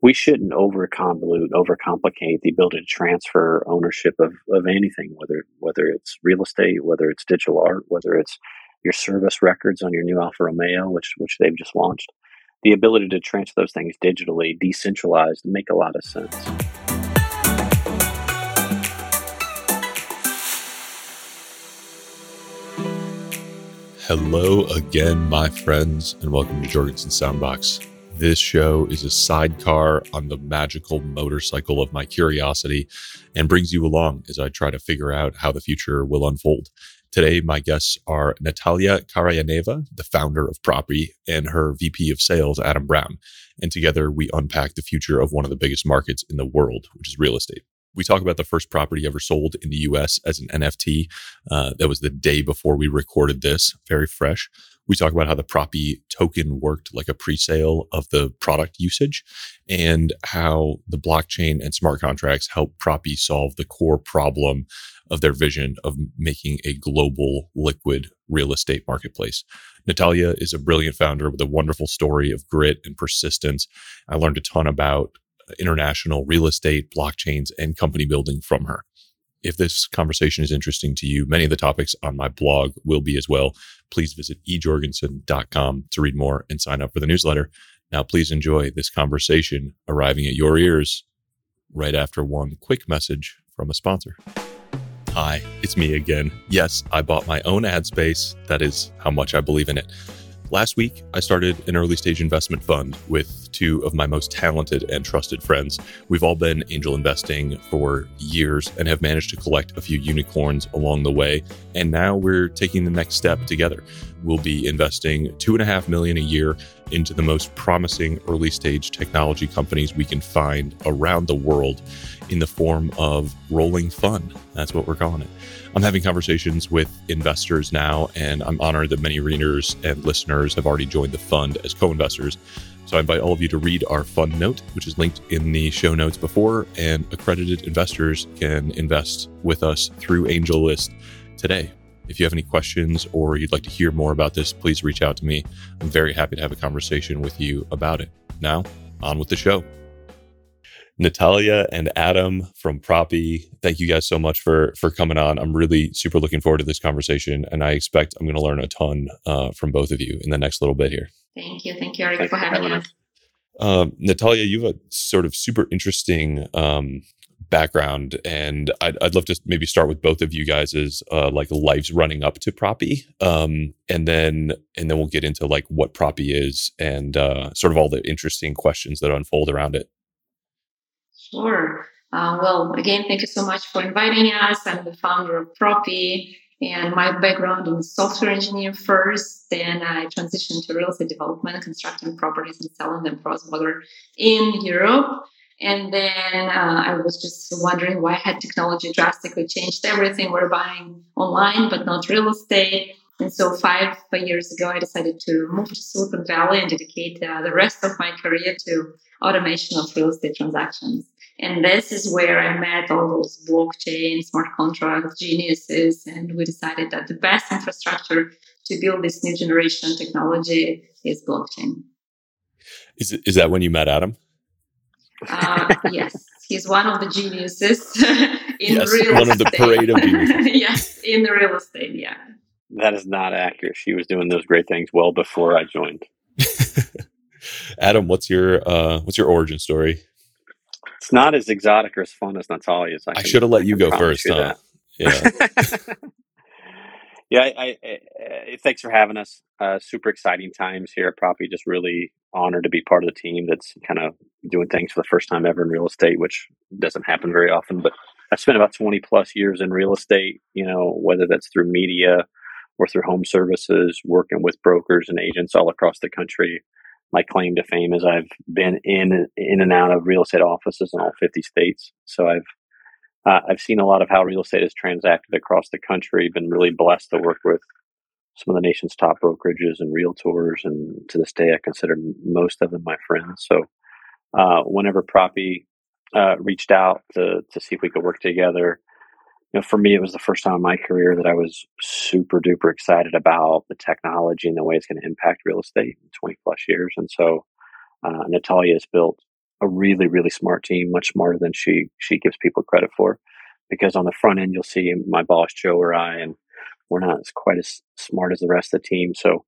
we shouldn't over convolute, over complicate the ability to transfer ownership of, of anything, whether whether it's real estate, whether it's digital art, whether it's your service records on your new Alfa Romeo, which which they've just launched. The ability to transfer those things digitally, decentralized, make a lot of sense. Hello again, my friends, and welcome to Jorgenson Soundbox. This show is a sidecar on the magical motorcycle of my curiosity and brings you along as I try to figure out how the future will unfold. Today, my guests are Natalia Karayaneva, the founder of Propy, and her VP of sales, Adam Brown. And together we unpack the future of one of the biggest markets in the world, which is real estate. We talk about the first property ever sold in the US as an NFT. Uh, that was the day before we recorded this, very fresh. We talk about how the Propy token worked like a pre-sale of the product usage and how the blockchain and smart contracts help Propy solve the core problem of their vision of making a global liquid real estate marketplace. Natalia is a brilliant founder with a wonderful story of grit and persistence. I learned a ton about international real estate, blockchains, and company building from her. If this conversation is interesting to you, many of the topics on my blog will be as well. Please visit ejorgenson.com to read more and sign up for the newsletter. Now, please enjoy this conversation arriving at your ears right after one quick message from a sponsor. Hi, it's me again. Yes, I bought my own ad space. That is how much I believe in it. Last week, I started an early stage investment fund with two of my most talented and trusted friends. We've all been angel investing for years and have managed to collect a few unicorns along the way. And now we're taking the next step together. We'll be investing two and a half million a year into the most promising early stage technology companies we can find around the world in the form of rolling fund. That's what we're calling it. I'm having conversations with investors now, and I'm honored that many readers and listeners have already joined the fund as co investors. So I invite all of you to read our fund note, which is linked in the show notes before, and accredited investors can invest with us through AngelList today. If you have any questions or you'd like to hear more about this, please reach out to me. I'm very happy to have a conversation with you about it. Now, on with the show. Natalia and Adam from Propy, thank you guys so much for for coming on. I'm really super looking forward to this conversation, and I expect I'm going to learn a ton uh, from both of you in the next little bit here. Thank you, thank you, Eric, for having us. Um, Natalia, you have a sort of super interesting um, background, and I'd, I'd love to maybe start with both of you guys uh, like lives running up to Propy, um, and then and then we'll get into like what Propy is and uh, sort of all the interesting questions that unfold around it. Sure. Uh, well, again, thank you so much for inviting us. I'm the founder of Propy, and my background in software engineer first. Then I transitioned to real estate development, constructing properties and selling them cross border in Europe. And then uh, I was just wondering why had technology drastically changed everything. We're buying online, but not real estate. And so five years ago, I decided to move to Silicon Valley and dedicate uh, the rest of my career to automation of real estate transactions. And this is where I met all those blockchain, smart contract geniuses. And we decided that the best infrastructure to build this new generation technology is blockchain. Is, is that when you met Adam? Uh, yes, he's one of the geniuses in yes, real one estate. of the parade of geniuses. yes, in the real estate, yeah. That is not accurate. She was doing those great things well before I joined. Adam, what's your uh, what's your origin story? It's not as exotic or as fun as Natalia's. I, I should have let you go first. You huh? Yeah. Yeah. I, I, I, thanks for having us. Uh, super exciting times here. Propy just really honored to be part of the team that's kind of doing things for the first time ever in real estate, which doesn't happen very often. But I've spent about 20 plus years in real estate, you know, whether that's through media or through home services, working with brokers and agents all across the country. My claim to fame is I've been in in and out of real estate offices in all 50 states. So I've uh, I've seen a lot of how real estate is transacted across the country. Been really blessed to work with some of the nation's top brokerages and realtors, and to this day, I consider most of them my friends. So, uh, whenever Propy uh, reached out to to see if we could work together, you know, for me, it was the first time in my career that I was super duper excited about the technology and the way it's going to impact real estate in 20 plus years. And so, uh, Natalia has built a really really smart team, much smarter than she she gives people credit for. Because on the front end, you'll see my boss Joe or I, and we're not as quite as smart as the rest of the team. So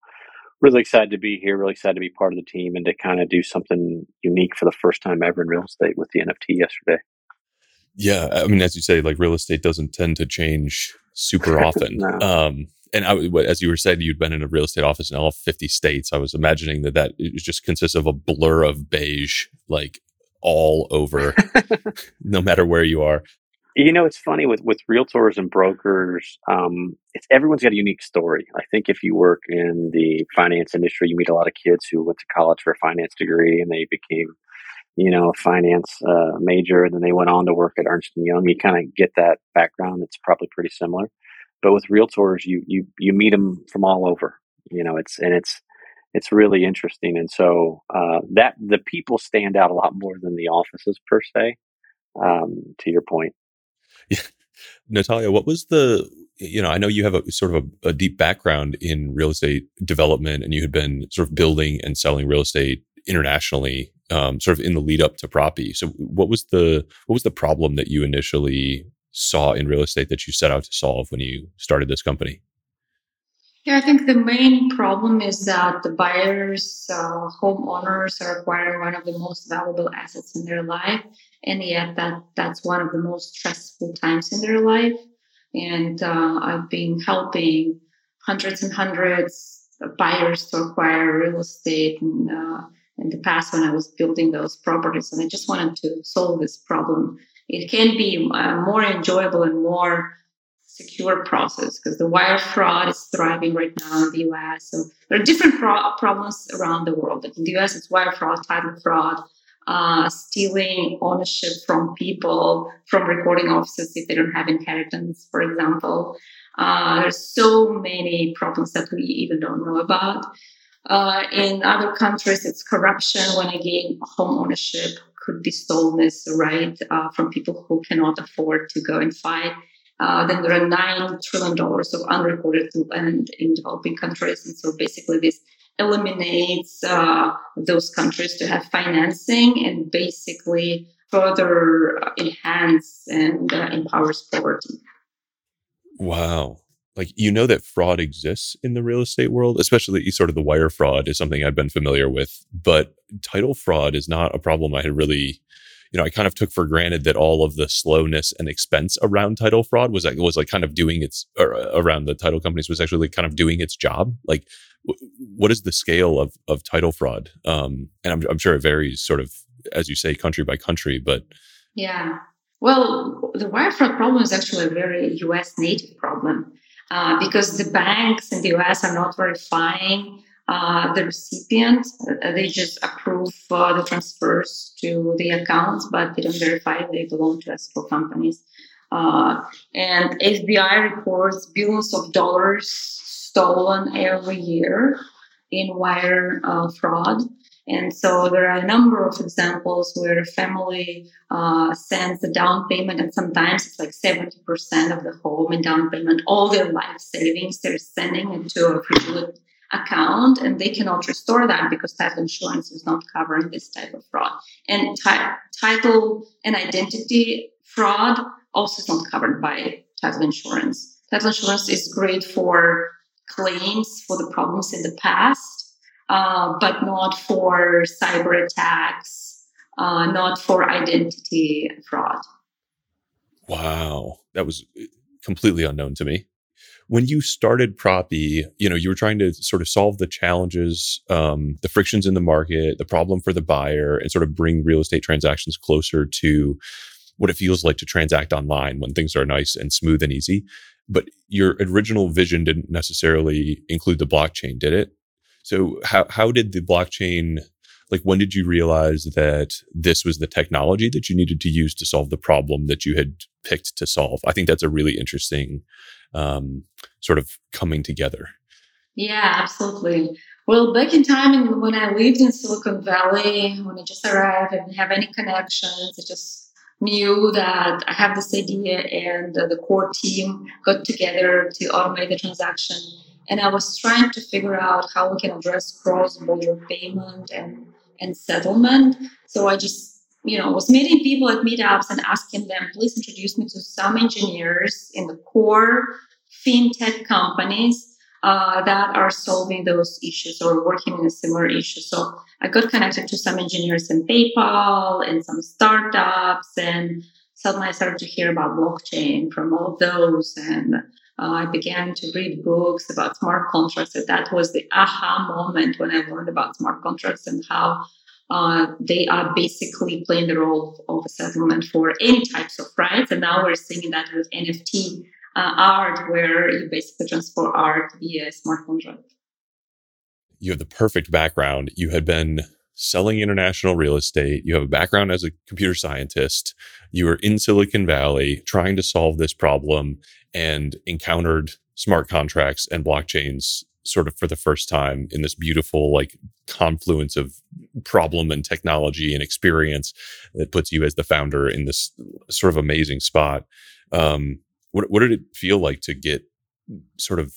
really excited to be here. Really excited to be part of the team and to kind of do something unique for the first time ever in real estate with the NFT yesterday. Yeah, I mean, as you say, like real estate doesn't tend to change super often. no. um, and I, as you were saying, you'd been in a real estate office in all 50 states. I was imagining that that just consists of a blur of beige, like all over, no matter where you are. You know, it's funny with with realtors and brokers. Um, it's everyone's got a unique story. I think if you work in the finance industry, you meet a lot of kids who went to college for a finance degree and they became, you know, a finance uh, major, and then they went on to work at Ernst Young. You kind of get that background. It's probably pretty similar. But with realtors, you you you meet them from all over. You know, it's and it's it's really interesting. And so uh, that the people stand out a lot more than the offices per se. Um, to your point. Yeah. Natalia, what was the, you know, I know you have a sort of a, a, deep background in real estate development and you had been sort of building and selling real estate internationally, um, sort of in the lead up to Propy. So what was the, what was the problem that you initially saw in real estate that you set out to solve when you started this company? Yeah, I think the main problem is that the buyers, uh, homeowners are acquiring one of the most valuable assets in their life. And yet that, that's one of the most stressful times in their life. And uh, I've been helping hundreds and hundreds of buyers to acquire real estate uh, in the past when I was building those properties. And I just wanted to solve this problem. It can be a more enjoyable and more secure process because the wire fraud is thriving right now in the US. So there are different pro- problems around the world. But in the US, it's wire fraud, title fraud, uh, stealing ownership from people, from recording offices if they don't have inheritance, for example. Uh, there's so many problems that we even don't know about. Uh, in other countries, it's corruption when again home ownership could be stolen as right uh, from people who cannot afford to go and fight. Uh, then there are nine trillion dollars of unrecorded land in developing countries, and so basically this eliminates uh, those countries to have financing and basically further enhance and uh, empowers poverty. Wow. Like, you know that fraud exists in the real estate world, especially sort of the wire fraud is something I've been familiar with, but title fraud is not a problem I had really you know, I kind of took for granted that all of the slowness and expense around title fraud was like, was like kind of doing its uh, around the title companies was actually kind of doing its job. Like, what is the scale of of title fraud? Um, and I'm I'm sure it varies sort of as you say, country by country, but yeah. Well, the wire fraud problem is actually a very US native problem uh, because the banks in the US are not verifying uh, the recipient. Uh, they just approve uh, the transfers to the accounts, but they don't verify they belong to escrow companies. Uh, and FBI reports billions of dollars stolen every year in wire fraud. And so there are a number of examples where a family uh, sends a down payment, and sometimes it's like 70% of the home in down payment, all their life savings, they're sending into a fraudulent account and they cannot restore that because title insurance is not covering this type of fraud. And t- title and identity fraud also is not covered by title insurance. Title insurance is great for claims for the problems in the past, uh, but not for cyber attacks, uh, not for identity fraud. Wow, that was completely unknown to me when you started Propy, you know, you were trying to sort of solve the challenges, um, the frictions in the market, the problem for the buyer, and sort of bring real estate transactions closer to what it feels like to transact online when things are nice and smooth and easy. But your original vision didn't necessarily include the blockchain, did it? So how how did the blockchain like when did you realize that this was the technology that you needed to use to solve the problem that you had picked to solve? I think that's a really interesting um, sort of coming together. Yeah, absolutely. Well, back in time when I lived in Silicon Valley, when I just arrived, didn't have any connections. I just knew that I have this idea, and the core team got together to automate the transaction. And I was trying to figure out how we can address cross-border payment and and settlement. So I just you know, was meeting people at meetups and asking them, please introduce me to some engineers in the core fintech companies uh, that are solving those issues or working in a similar issue. So I got connected to some engineers in PayPal and some startups, and suddenly I started to hear about blockchain from all of those. And uh, I began to read books about smart contracts. And that was the aha moment when I learned about smart contracts and how uh, they are basically playing the role of a settlement for any types of rights. And now we're seeing that with NFT uh, art where you basically transfer art via smart contract. You have the perfect background. You had been selling international real estate. You have a background as a computer scientist. You were in Silicon Valley trying to solve this problem and encountered smart contracts and blockchains sort of for the first time in this beautiful like confluence of problem and technology and experience that puts you as the founder in this sort of amazing spot. Um, what what did it feel like to get sort of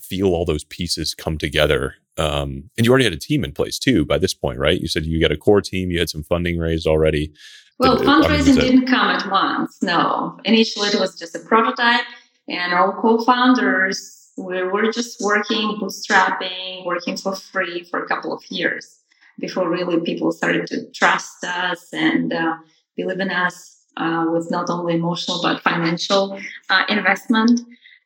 feel all those pieces come together? Um, and you already had a team in place too by this point, right? You said you got a core team, you had some funding raised already. Well, Did, fundraising I mean, didn't come at once. No, initially it was just a prototype, and our co-founders we were just working, bootstrapping, working for free for a couple of years before really people started to trust us and uh, believe in us uh, with not only emotional but financial uh, investment.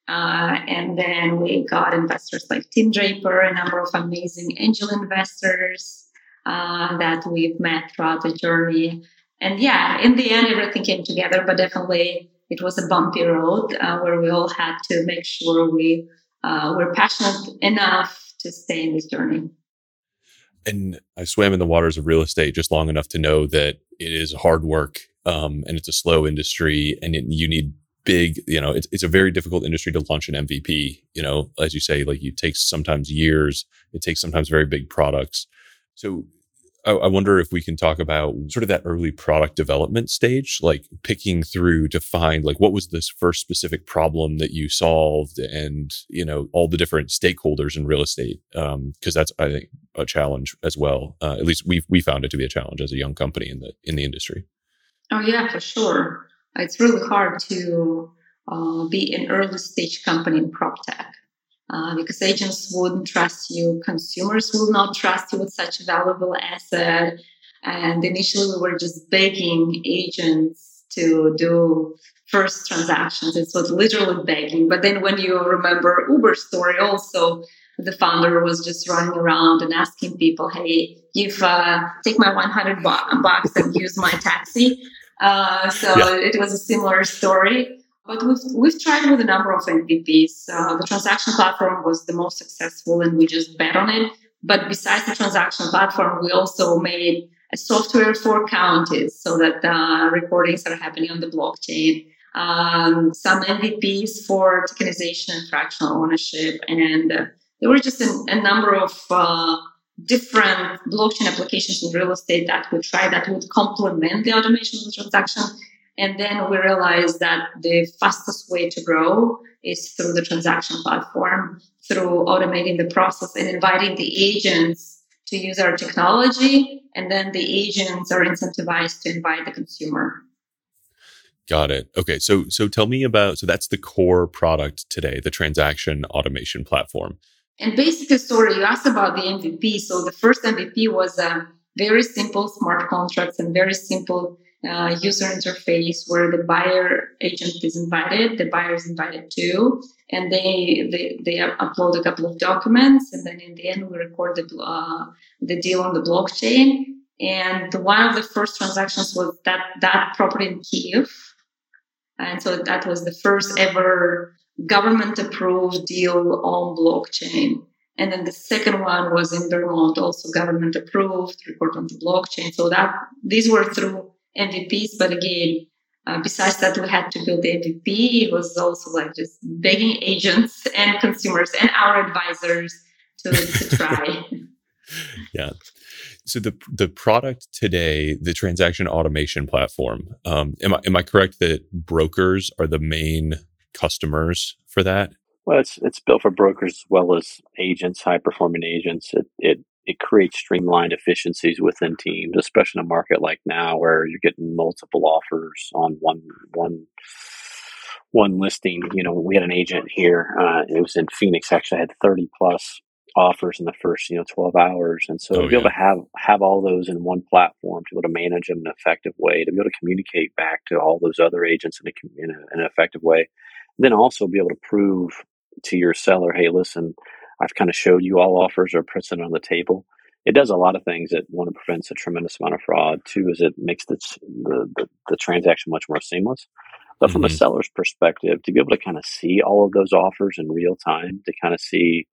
Uh, and then we got investors like Tim Draper, a number of amazing angel investors uh, that we've met throughout the journey. And yeah, in the end, everything came together, but definitely it was a bumpy road uh, where we all had to make sure we uh, were passionate enough to stay in this journey. And I swam in the waters of real estate just long enough to know that it is hard work um, and it's a slow industry and it, you need big you know it's, it's a very difficult industry to launch an mvp you know as you say like it takes sometimes years it takes sometimes very big products. So I, I wonder if we can talk about sort of that early product development stage like picking through to find like what was this first specific problem that you solved and you know all the different stakeholders in real estate because um, that's i think a challenge as well. Uh, at least we we found it to be a challenge as a young company in the in the industry. Oh, yeah, for sure. It's really hard to uh, be an early stage company in prop tech uh, because agents wouldn't trust you, consumers will not trust you with such a valuable asset. And initially, we were just begging agents to do first transactions. It was literally begging. But then, when you remember Uber story, also the founder was just running around and asking people, "Hey, if uh, take my 100 bucks and use my taxi." Uh, so yeah. it was a similar story. But we've, we've tried with a number of MVPs. Uh, the transaction platform was the most successful and we just bet on it. But besides the transaction platform, we also made a software for counties so that uh, recordings are happening on the blockchain. Um, some MVPs for tokenization and fractional ownership. And uh, there were just a, a number of uh, different blockchain applications in real estate that we tried that would complement the automation of the transaction. And then we realized that the fastest way to grow is through the transaction platform, through automating the process and inviting the agents to use our technology. And then the agents are incentivized to invite the consumer. Got it. Okay. So so tell me about so that's the core product today, the transaction automation platform. And basically, story you asked about the MVP. So the first MVP was a very simple smart contracts and very simple uh, user interface where the buyer agent is invited, the buyer is invited too, and they they, they upload a couple of documents, and then in the end we record the uh, the deal on the blockchain. And one of the first transactions was that that property in Kiev, and so that was the first ever government approved deal on blockchain. And then the second one was in Vermont, also government approved, report on the blockchain. So that these were through MVPs, but again, uh, besides that, we had to build the MVP. It was also like just begging agents and consumers and our advisors to, to try. yeah. So the the product today, the transaction automation platform, um, am I am I correct that brokers are the main customers for that? Well, it's it's built for brokers as well as agents, high performing agents. It it it creates streamlined efficiencies within teams, especially in a market like now where you're getting multiple offers on one one one listing. You know, we had an agent here. Uh, it was in Phoenix. Actually, had thirty plus offers in the first you know 12 hours and so Oh, to be able to have have all those in one platform to be able to manage them in an effective way to be able to communicate back to all those other agents in, a, in, a, in an effective way then also be able to prove to your seller hey listen i've kind of showed you all offers are present on the table it does a lot of things It one it prevents a tremendous amount of fraud two is it makes the, the, the, the transaction much more seamless but from a Mhm. seller's perspective to be able to kind of see all of those offers in real time to kind of see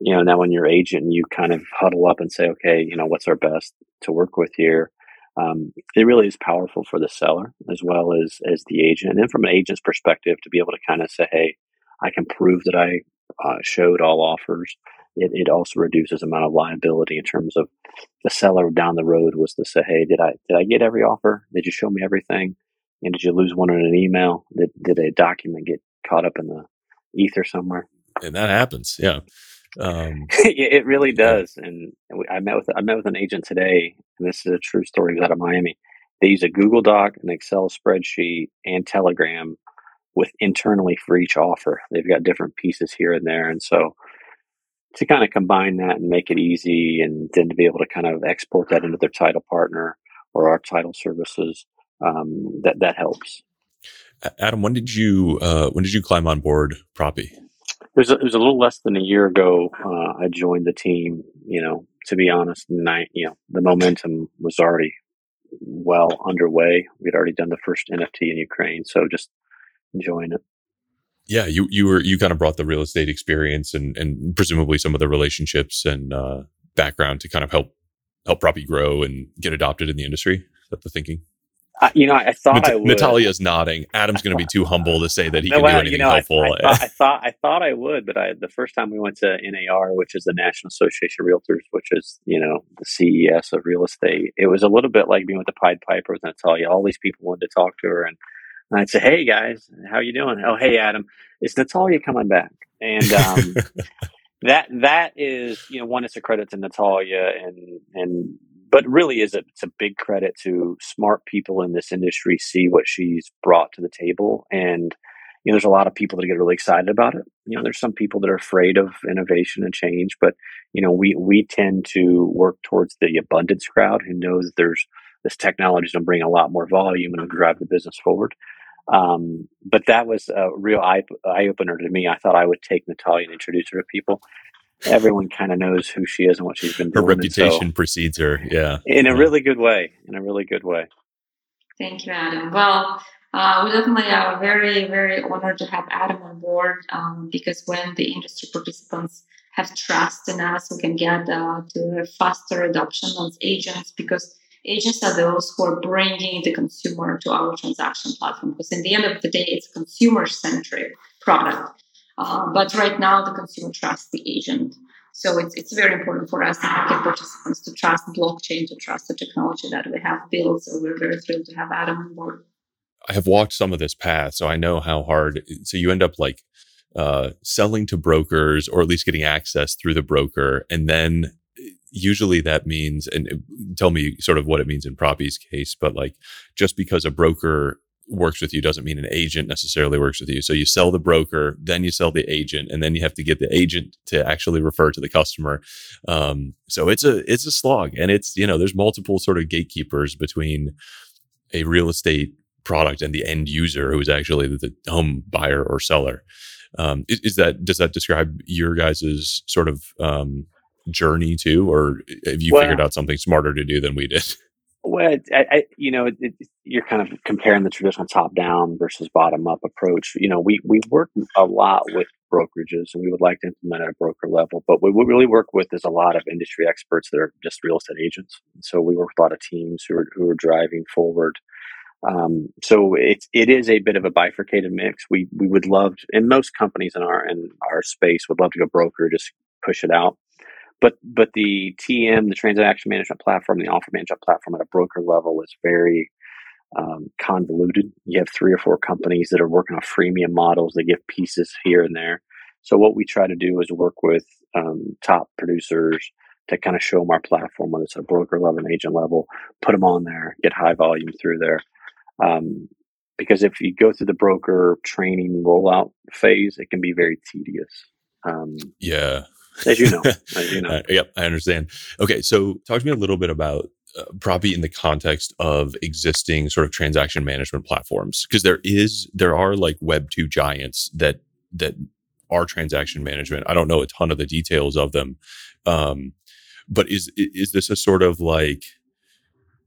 you know, now when you're agent, you kind of huddle up and say, okay, you know, what's our best to work with here? Um, it really is powerful for the seller as well as as the agent. And from an agent's perspective, to be able to kind of say, hey, I can prove that I uh, showed all offers. It, it also reduces amount of liability in terms of the seller down the road was to say, hey, did I did I get every offer? Did you show me everything? And did you lose one in an email? Did did a document get caught up in the ether somewhere? And that happens. Yeah. Um, it it really Yeah. does. And I met with I met with an agent today, and this is a true story. He's out of Miami. They use a Google Doc, an Excel spreadsheet, and Telegram with internally for each offer. They've got different pieces here and there, and so to kind of combine that and make it easy, and then to be able to kind of export that into their title partner or our title services, um, that that helps. Adam, when did you uh, when did you climb on board Propy? It was, a, it was a little less than a year ago. Uh, I joined the team. You know, to be honest, night. You know, the momentum was already well underway. We'd already done the first NFT in Ukraine, so just enjoying it. Yeah, you you were you kind of brought the real estate experience and and presumably some of the relationships and uh, background to kind of help help Propy grow and get adopted in the industry. Is that the thinking? I, you know, I, I thought Nat- I would. Natalia's nodding. Adam's going to be too humble to say that he No, can well, do anything you know, I, helpful. I, thought, I thought I thought I would, but I, the first time we went to NAR, which is the National Association of Realtors, which is you know the CES of real estate, it was a little bit like being with the Pied Piper with Natalia. All these people wanted to talk to her, and, and I'd say, "Hey guys, how you doing? Oh, hey Adam, is Natalia coming back?" And um, that that is you know one it's a credit to Natalia and and but really is a, it's a big credit to smart people in this industry see what she's brought to the table and you know there's a lot of people that get really excited about it you know there's some people that are afraid of innovation and change but you know we we tend to work towards the abundance crowd who knows there's this technology is going to bring a lot more volume and drive the business forward um, but that was a real eye, eye opener to me. I thought I would take Natalia and introduce her to people. Everyone kind of knows who she is and what she's been Her doing. and so- reputation precedes her. Yeah. in a Yeah. really good way. In a really good way. Thank you, Adam. Well, uh, we definitely are very, very honored to have Adam on board um, because when the industry participants have trust in us, we can get uh, to a faster adoption as agents because agents are those who are bringing the consumer to our transaction platform. Because in the end of the day, it's a consumer-centric product. Uh, but right now, the consumer trusts the agent. So it's, it's very important for us market participants to trust blockchain, to trust the technology that we have built. So we're very thrilled to have Adam on board. I have walked some of this path, so I know how hard. So you end up like uh, selling to brokers, or at least getting access through the broker, and then usually that means, and tell me sort of what it means in Propy's case, but like just because a broker works with you doesn't mean an agent necessarily works with you. So you sell the broker, then you sell the agent, and then you have to get the agent to actually refer to the customer. Um, so it's a it's a slog, and it's you know there's multiple sort of gatekeepers between a real estate product and the end user who is actually the home buyer or seller. Um, is, is that does that describe your guys' sort of um, journey too, or have you Well- figured out something smarter to do than we did? Well, I, I, you know, it, it, you're kind of comparing the traditional top-down versus bottom-up approach. You know, we we work a lot with brokerages, and we would like to implement at a broker level. But what we really work with is a lot of industry experts that are just real estate agents. And So we work with a lot of teams who are who are driving forward. Um, so it's it is a bit of a bifurcated mix. We we would love, to, and most companies in our in our space would love to go broker, just push it out but but the TM, the transaction management platform, the offer management platform at a broker level is very um, convoluted. You have three or four companies that are working on freemium models. They give pieces here and there. So what we try to do is work with um, top producers to kind of show them our platform, whether it's a broker level, an agent level, put them on there, get high volume through there. Um, because if you go through the broker training rollout phase, it can be very tedious. Um, yeah. As you know, as you know. uh, yep, I understand. Okay, so talk to me a little bit about uh, probably in the context of existing sort of transaction management platforms because there is there are like web 2 giants that that are transaction management i don't know a ton of the details of them um, but is is this a sort of like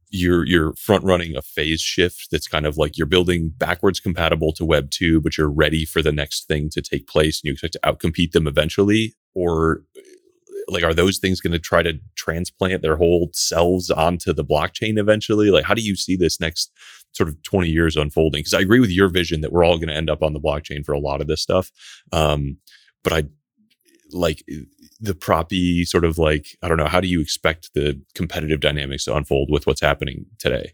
you're you're front running a phase shift that's kind of like you're building backwards compatible to web 2 but you're ready for the next thing to take place and you expect to outcompete them eventually or like are those things going to try to transplant their whole selves onto the blockchain eventually like how do you see this next sort of 20 years unfolding because i agree with your vision that we're all going to end up on the blockchain for a lot of this stuff um, but i like the Propy sort of like I don't know how do you expect the competitive dynamics to unfold with what's happening today?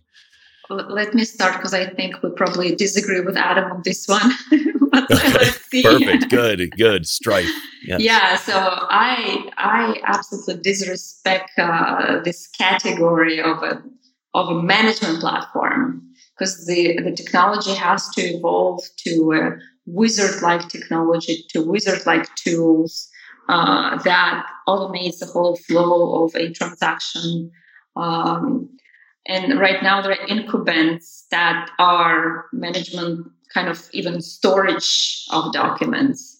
Let me start because I think we probably disagree with Adam on this one. Perfect. Good. Good. Strife. Yeah. yeah. So I I absolutely disrespect uh, this category of a of a management platform because the the technology has to evolve to a wizard like technology to wizard like tools uh, that automates the whole flow of a transaction. Um, and right now there are incumbents that are management kind of even storage of documents.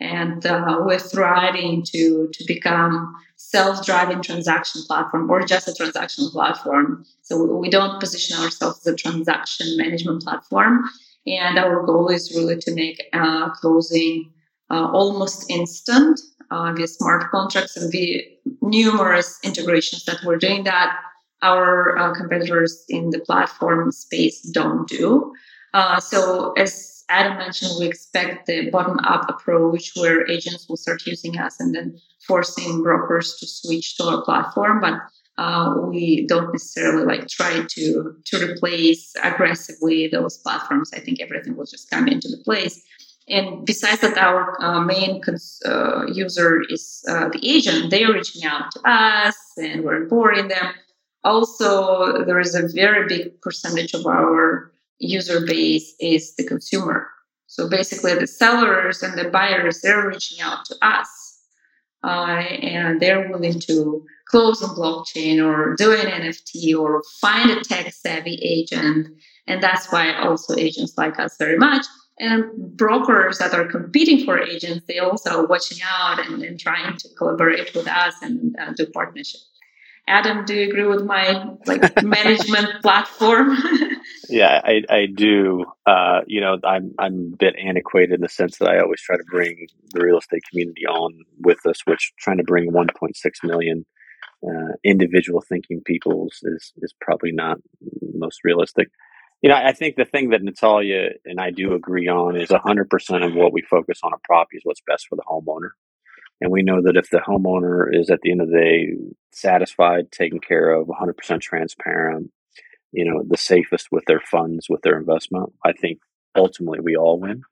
And uh, we're thriving to, to become self-driving transaction platform or just a transaction platform. So we don't position ourselves as a transaction management platform. And our goal is really to make uh, closing uh, almost instant uh, via smart contracts and via numerous integrations that we're doing that our uh, competitors in the platform space don't do. Uh, so as Adam mentioned, we expect the bottom-up approach where agents will start using us and then forcing brokers to switch to our platform. But uh, we don't necessarily like try to to replace aggressively those platforms. I think everything will just come into the place. And besides that, our uh, main cons- uh, user is uh, the agent. They're reaching out to us and we're boring them. Also, there is a very big percentage of our user base is the consumer. So basically, the sellers and the buyers, they're reaching out to us. Uh, and they're willing to close on blockchain or do an NFT or find a tech savvy agent. And that's why also agents like us very much and brokers that are competing for agents they also are watching out and, and trying to collaborate with us and uh, do partnership adam do you agree with my like management platform yeah i, I do uh, you know I'm, I'm a bit antiquated in the sense that i always try to bring the real estate community on with us which trying to bring 1.6 million uh, individual thinking peoples is, is probably not most realistic you know, I think the thing that Natalia and I do agree on is 100% of what we focus on a property is what's best for the homeowner. And we know that if the homeowner is at the end of the day satisfied, taken care of, 100% transparent, you know, the safest with their funds, with their investment, I think ultimately we all win.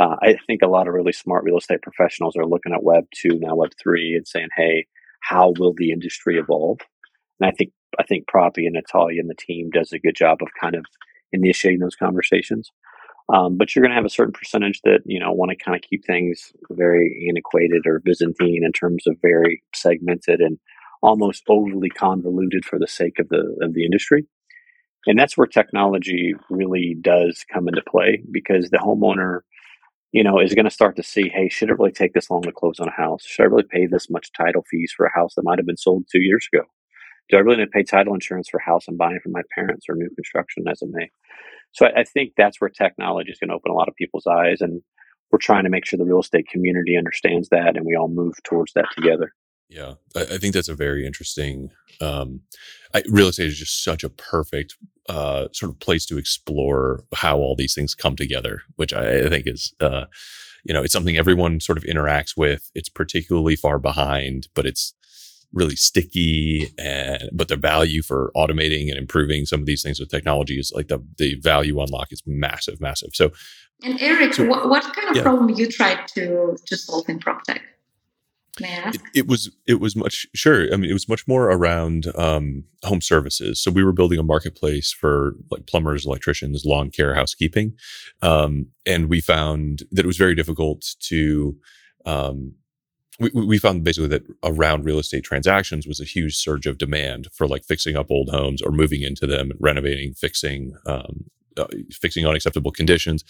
Uh, I think a lot of really smart real estate professionals are looking at Web 2, now Web 3, and saying, hey, how will the industry evolve? And I think I think Propy and Natalia and the team does a good job of kind of initiating those conversations. Um, but you're going to have a certain percentage that you know want to kind of keep things very antiquated or Byzantine in terms of very segmented and almost overly convoluted for the sake of the of the industry. And that's where technology really does come into play because the homeowner, you know, is going to start to see, hey, should it really take this long to close on a house? Should I really pay this much title fees for a house that might have been sold two years ago? do I really need to pay title insurance for a house I'm buying from my parents or new construction as it may? So I, I think that's where technology is going to open a lot of people's eyes. And we're trying to make sure the real estate community understands that and we all move towards that together. Yeah, I, I think that's a very interesting. Um, I, real estate is just such a perfect uh, sort of place to explore how all these things come together, which I, I think is, uh, you know, it's something everyone sort of interacts with. It's particularly far behind, but it's really sticky and but the value for automating and improving some of these things with technology is like the the value unlock is massive massive so and eric so, what, what, kind of yeah. problem you tried to to solve in prop tech It, it, was it was much sure. I mean, it was much more around um, home services. So we were building a marketplace for like plumbers, electricians, lawn care, housekeeping, um, and we found that it was very difficult to. Um, we, we found basically that around real estate transactions was a huge surge of demand for like fixing up old homes or moving into them, renovating, fixing, um, uh, fixing unacceptable conditions.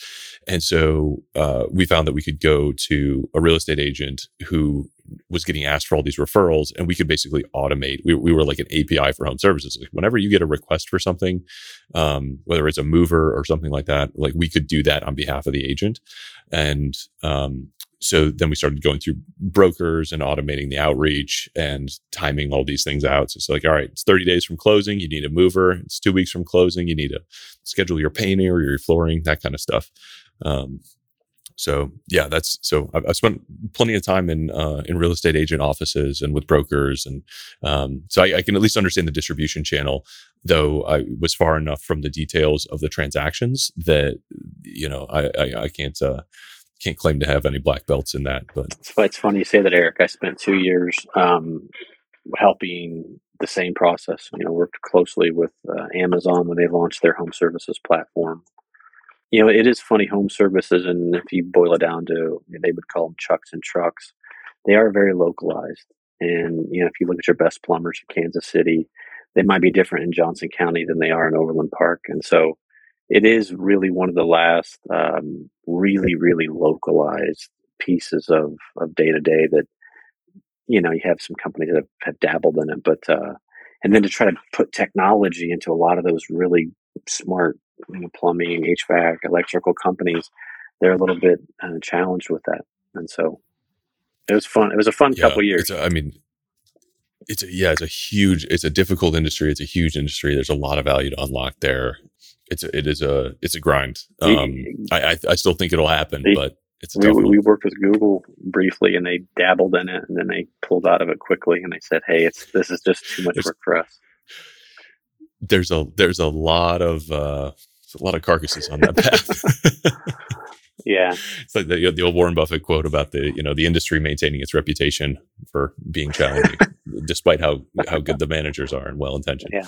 And so uh, we found that we could go to a real estate agent who was getting asked for all these referrals, and we could basically automate. We, we were like an API for home services. Like whenever you get a request for something, um, whether it's a mover or something like that, like we could do that on behalf of the agent. And um, so then we started going through brokers and automating the outreach and timing all these things out. So it's like, all right, it's 30 days from closing. You need a mover. It's two weeks from closing. You need to schedule your painting or your flooring, that kind of stuff. Um, so yeah, that's so I've, I've, spent plenty of time in uh, in real estate agent offices and with brokers, and um, so I, I, can at least understand the distribution channel. Though I was far enough from the details of the transactions that you know I I, I can't uh, can't claim to have any black belts in that. But it's funny you say that, Eric. I spent two years um, helping the same process. You know, worked closely with uh, Amazon when they launched their home services platform. You know, it is funny home services, and if you boil it down to, they would call them chucks and trucks. They are very localized, and you know, if you look at your best plumbers in Kansas City, they might be different in Johnson County than they are in Overland Park, and so it is really one of the last um, really really localized pieces of of day to day that you know you have some companies that have, have dabbled in it but uh, and then to try to put technology into a lot of those really smart you know, plumbing hvac electrical companies they're a little bit uh, challenged with that and so it was fun it was a fun yeah, couple years a, I mean it's a, yeah it's a huge it's a difficult industry it's a huge industry there's a lot of value to unlock there it's a, it is a it's a grind. Um, I, I, I still think it'll happen, but it's we, we worked with Google briefly, and they dabbled in it, and then they pulled out of it quickly, and they said, "Hey, it's this is just too much work for us." There's a there's a lot of uh, a lot of carcasses on that path. yeah, it's like the, the old Warren Buffett quote about the you know the industry maintaining its reputation for being challenging, despite how how good the managers are and well intentioned. Yeah.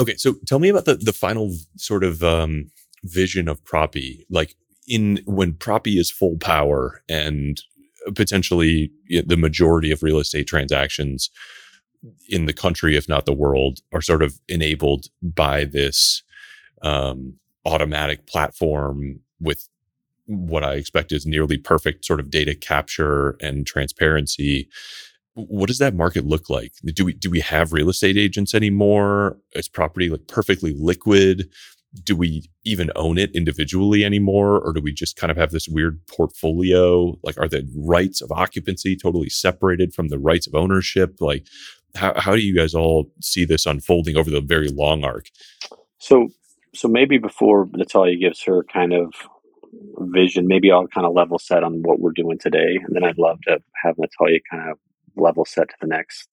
Okay, so tell me about the the final sort of um, vision of Propy, like in when Propy is full power and potentially the majority of real estate transactions in the country, if not the world, are sort of enabled by this um, automatic platform with what I expect is nearly perfect sort of data capture and transparency what does that market look like? Do we do we have real estate agents anymore? Is property like perfectly liquid? Do we even own it individually anymore, or do we just kind of have this weird portfolio? Like, are the rights of occupancy totally separated from the rights of ownership? Like, how how do you guys all see this unfolding over the very long arc? So, so maybe before Natalia gives her kind of vision, maybe I'll kind of level set on what we're doing today, and then I'd love to have Natalia kind of level set to the next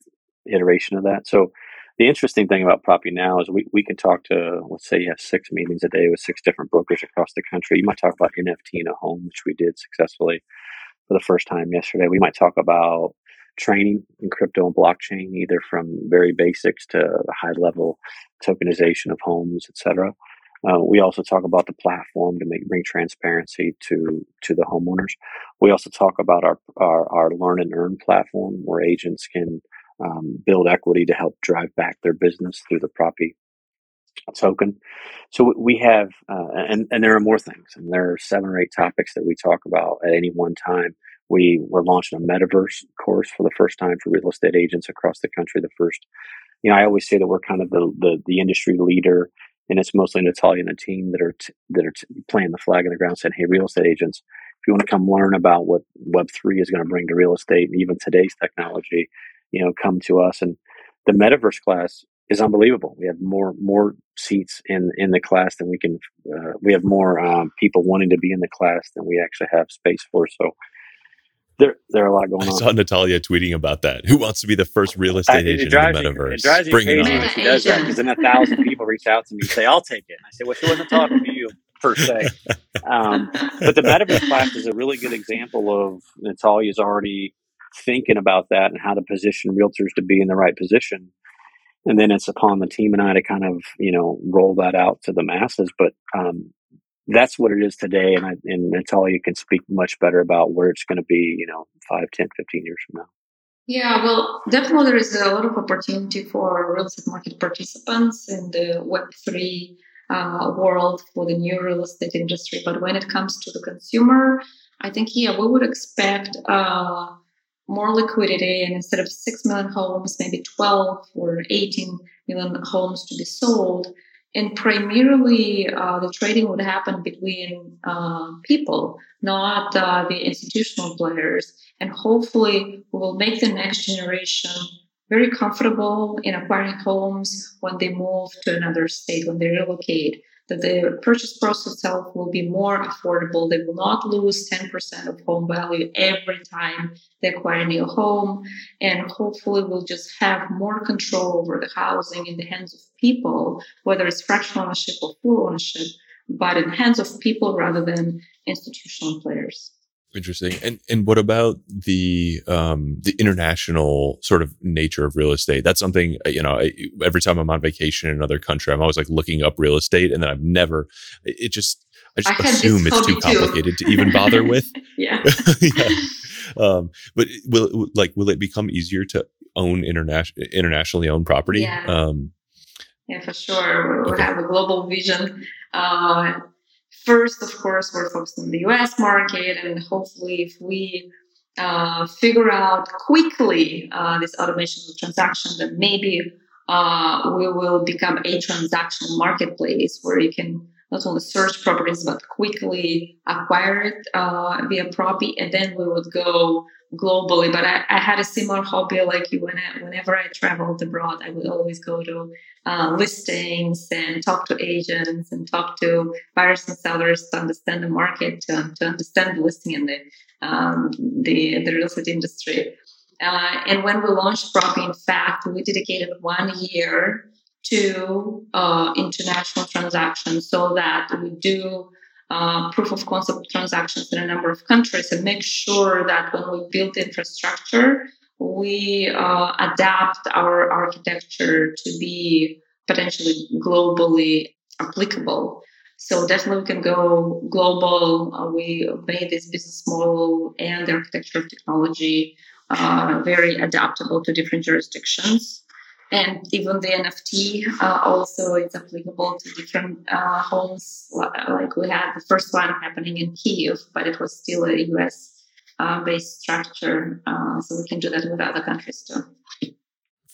iteration of that. So the interesting thing about Propy now is we, we can talk to, let's say you have six meetings a day with six different brokers across the country. You might talk about NFT in a home, which we did successfully for the first time yesterday. We might talk about training in crypto and blockchain, either from very basics to high level tokenization of homes, etc. Uh, we also talk about the platform to make bring transparency to to the homeowners. We also talk about our our, our learn and earn platform, where agents can um, build equity to help drive back their business through the property token. So we have, uh, and and there are more things, and there are seven or eight topics that we talk about at any one time. We were launching a metaverse course for the first time for real estate agents across the country. The first, you know, I always say that we're kind of the the, the industry leader and it's mostly Natalia and the team that are t- that are t- playing the flag in the ground, saying, "Hey, real estate agents, if you want to come learn about what Web three is going to bring to real estate and even today's technology, you know, come to us." And the metaverse class is unbelievable. We have more more seats in in the class than we can. Uh, we have more um, people wanting to be in the class than we actually have space for. So there, there are a lot going on. I saw Natalia tweeting about that. Who wants to be the first real estate I, agent in the metaverse? it drives Bring crazy when she does that because then a thousand people reach out to me and say, "I'll take it." And I say, "Well, she wasn't talking to you per se." Um, but the metaverse class is a really good example of Natalia's already thinking about that and how to position realtors to be in the right position. And then it's upon the team and I to kind of, you know, roll that out to the masses. But um, that's what it is today. And, I, and you can speak much better about where it's going to be, you know, 5, 10, 15 years from now. Yeah, well, definitely there is a lot of opportunity for real estate market participants in the Web3 uh, world for the new real estate industry. But when it comes to the consumer, I think, yeah, we would expect uh, more liquidity and instead of 6 million homes, maybe 12 or 18 million homes to be sold. And primarily, uh, the trading would happen between uh, people, not uh, the institutional players. And hopefully, we will make the next generation very comfortable in acquiring homes when they move to another state, when they relocate that the purchase process itself will be more affordable. They will not lose 10% of home value every time they acquire a new home. And hopefully we'll just have more control over the housing in the hands of people, whether it's fractional ownership or full ownership, but in the hands of people rather than institutional players. Interesting. And and what about the um the international sort of nature of real estate? That's something uh, you know. I, every time I'm on vacation in another country, I'm always like looking up real estate, and then I've never. It just I just I assume it's too complicated too. to even bother with. yeah. yeah. Um, but will like will it become easier to own international internationally owned property? Yeah. Um, yeah, for sure. We okay. have a global vision. Uh, First, of course, we're focused on the US market, and hopefully, if we uh, figure out quickly uh, this automation of transactions, then maybe uh, we will become a transaction marketplace where you can not only search properties but quickly acquire it uh, via Propy, and then we would go globally. But I, I, had a similar hobby like you. When I, whenever I traveled abroad, I would always go to uh, listings and talk to agents and talk to buyers and sellers to understand the market, to, to understand the listing and the um, the, the real estate industry. Uh, and when we launched Propy, in fact, we dedicated one year to uh, international transactions so that we do uh, proof of concept transactions in a number of countries and make sure that when we build infrastructure, we uh, adapt our architecture to be potentially globally applicable. So definitely we can go global. Uh, we made this business model and the architecture of technology uh, very adaptable to different jurisdictions and even the NFT uh, also it's applicable to different uh, homes. Like we had the first one happening in Kiev, but it was still a US uh, based structure, uh, so we can do that with other countries too.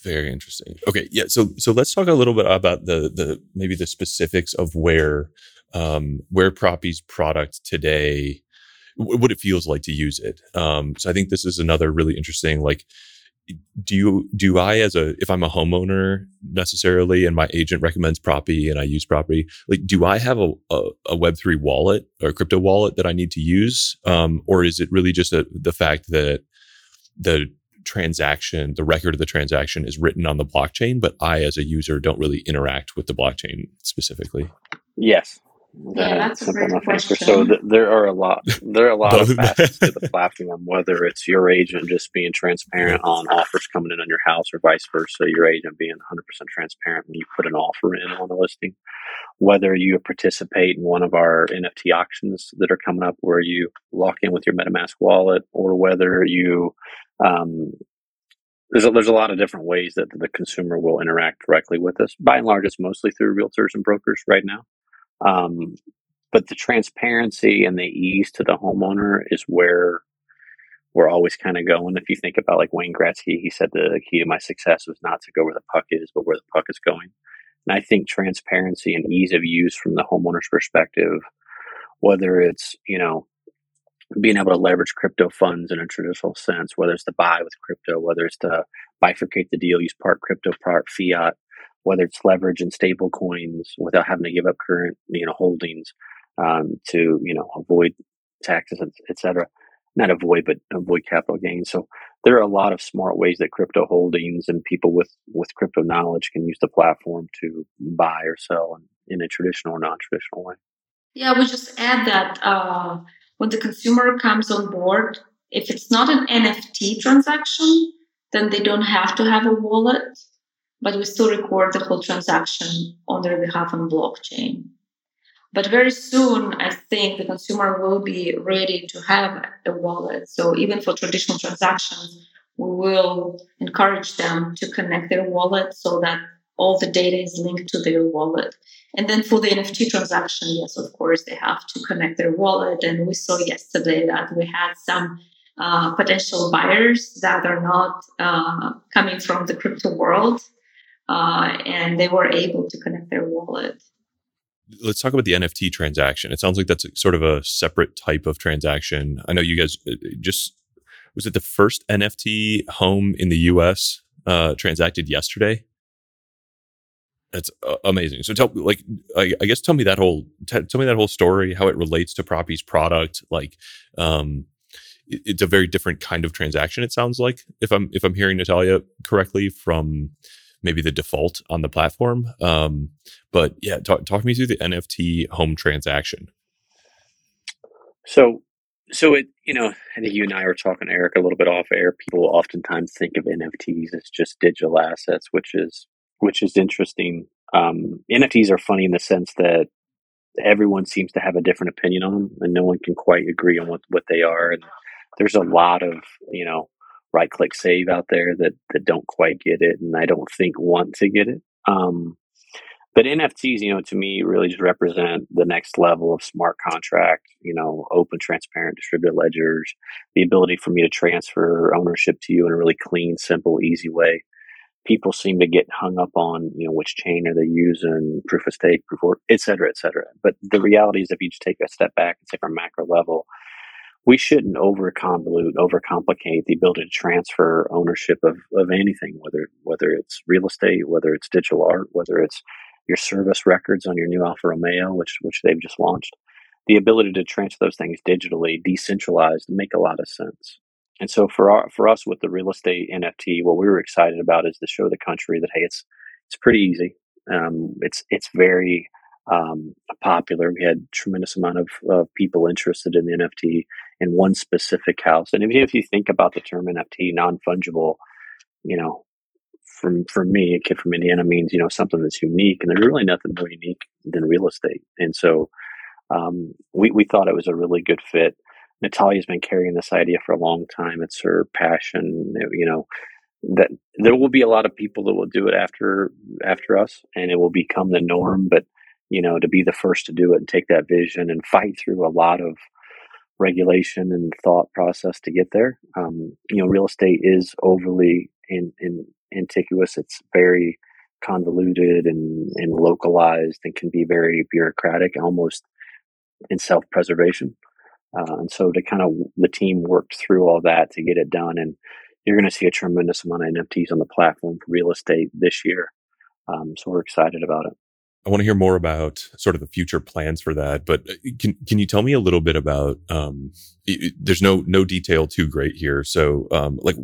Very interesting. Okay, yeah. So so let's talk a little bit about the the maybe the specifics of where um, where Propy's product today what it feels like to use it. Um, so I think this is another really interesting like do you do I as a if I'm a homeowner necessarily and my agent recommends Propy and I use Propy like do I have a, a, a Web three wallet or crypto wallet that I need to use? Um, or is it really just a, the fact that the transaction the record of the transaction is written on the blockchain but I as a user don't really interact with the blockchain specifically? Yes yeah, that's a great question. So th- there are a lot, there are a lot of facets to the platform. Whether it's your agent just being transparent on offers coming in on your house, or vice versa, your agent being 100% transparent when you put an offer in on a listing. Whether you participate in one of our NFT auctions that are coming up, where you lock in with your MetaMask wallet, or whether you um, there's a, there's a lot of different ways that the consumer will interact directly with us. By and large, it's mostly through realtors and brokers right now. Um, but the transparency and the ease to the homeowner is where we're always kind of going. If you think about like Wayne Gretzky, he said the key to my success was not to go where the puck is, but where the puck is going. And I think transparency and ease of use from the homeowner's perspective, whether it's, you know, being able to leverage crypto funds in a traditional sense, whether it's to buy with crypto, whether it's to bifurcate the deal, use part crypto, part fiat, whether it's leverage and stable coins without having to give up current you know holdings um, to you know avoid taxes etc not avoid but avoid capital gains. So there are a lot of smart ways that crypto holdings and people with with crypto knowledge can use the platform to buy or sell in, in a traditional or non-traditional way. Yeah we just add that uh, when the consumer comes on board if it's not an NFT transaction, then they don't have to have a wallet, but we still record the whole transaction on their behalf on blockchain. But very soon, I think the consumer will be ready to have a wallet. So even for traditional transactions, we will encourage them to connect their wallet so that all the data is linked to their wallet. And then for the NFT transaction, yes, of course, they have to connect their wallet. And we saw yesterday that we had some uh, potential buyers that are not uh, coming from the crypto world, uh, and they were able to connect their wallet. Let's talk about the NFT transaction. It sounds like that's sort of a separate type of transaction. I know you guys uh, just was it the first NFT home in the U.S. Uh, transacted yesterday. That's uh, amazing. So tell like I, I, guess tell me that whole t- tell me that whole story, how it relates to Propy's product. Like, um, it, it's a very different kind of transaction. It sounds like if I'm if I'm hearing Natalia correctly from maybe the default on the platform. Um, but yeah, talk talk me through the NFT home transaction. So so it you know I think you and I were talking Eric a little bit off air. People oftentimes think of NFTs as just digital assets, which is which is interesting. Um, NFTs are funny in the sense that everyone seems to have a different opinion on them, and no one can quite agree on what, what they are. And there's a lot of you know right click save out there that that don't quite get it, and I don't think want to get it. Um, but NFTs, you know, to me, really just represent the next level of smart contract. You know, open, transparent, distributed ledgers, the ability for me to transfer ownership to you in a really clean, simple, easy way people seem to get hung up on, you know, which chain are they using, proof of stake, proof of et cetera, et cetera. But the reality is if you just take a step back and say from macro level, we shouldn't over convolute, over complicate the ability to transfer ownership of, of anything, whether whether it's real estate, whether it's digital art, whether it's your service records on your new Alfa Romeo, which which they've just launched. The ability to transfer those things digitally, decentralized, make a lot of sense. And so for our, for us with the real estate NFT, what we were excited about is to show the country that hey, it's it's pretty easy. Um, it's it's very um, popular. We had tremendous amount of, people interested in the NFT in one specific house. And even if you think about the term NFT, non fungible, you know, from for me, a kid from Indiana means you know something that's unique, and there's really nothing more unique than real estate. And so um, we we thought it was a really good fit. Natalia's been carrying this idea for a long time. It's her passion. You know that there will be a lot of people that will do it after after us, and it will become the norm. But you know, to be the first to do it and take that vision and fight through a lot of regulation and thought process to get there. Um, you know, real estate is overly in, in antiguous. It's very convoluted and, and localized and can be very bureaucratic, almost in self preservation. Uh, and so to kind of the team worked through all that to get it done. And you're going to see a tremendous amount of NFTs on the platform for real estate this year. Um, so we're excited about it. I want to hear more about sort of the future plans for that. But uh, can can you tell me a little bit about? Um, it, there's no no detail too great here. So um, like,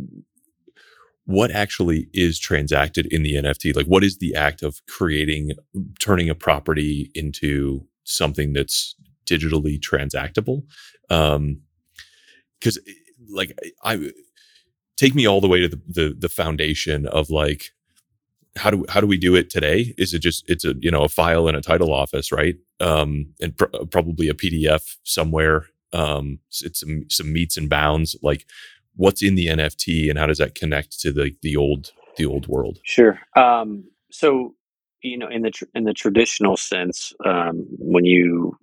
what actually is transacted in the NFT? Like, what is the act of creating, turning a property into something that's digitally transactable. Um, cause like I take me all the way to the, the, the foundation of like, how do how do we do it today? Is it just it's a you know a file in a title office, right? Um, and pr- probably a PDF somewhere. Um, it's some, some metes and bounds. Like, what's in the NFT, and how does that connect to the the old the old world? Sure. Um, so you know, in the tr- in the traditional sense, um, when you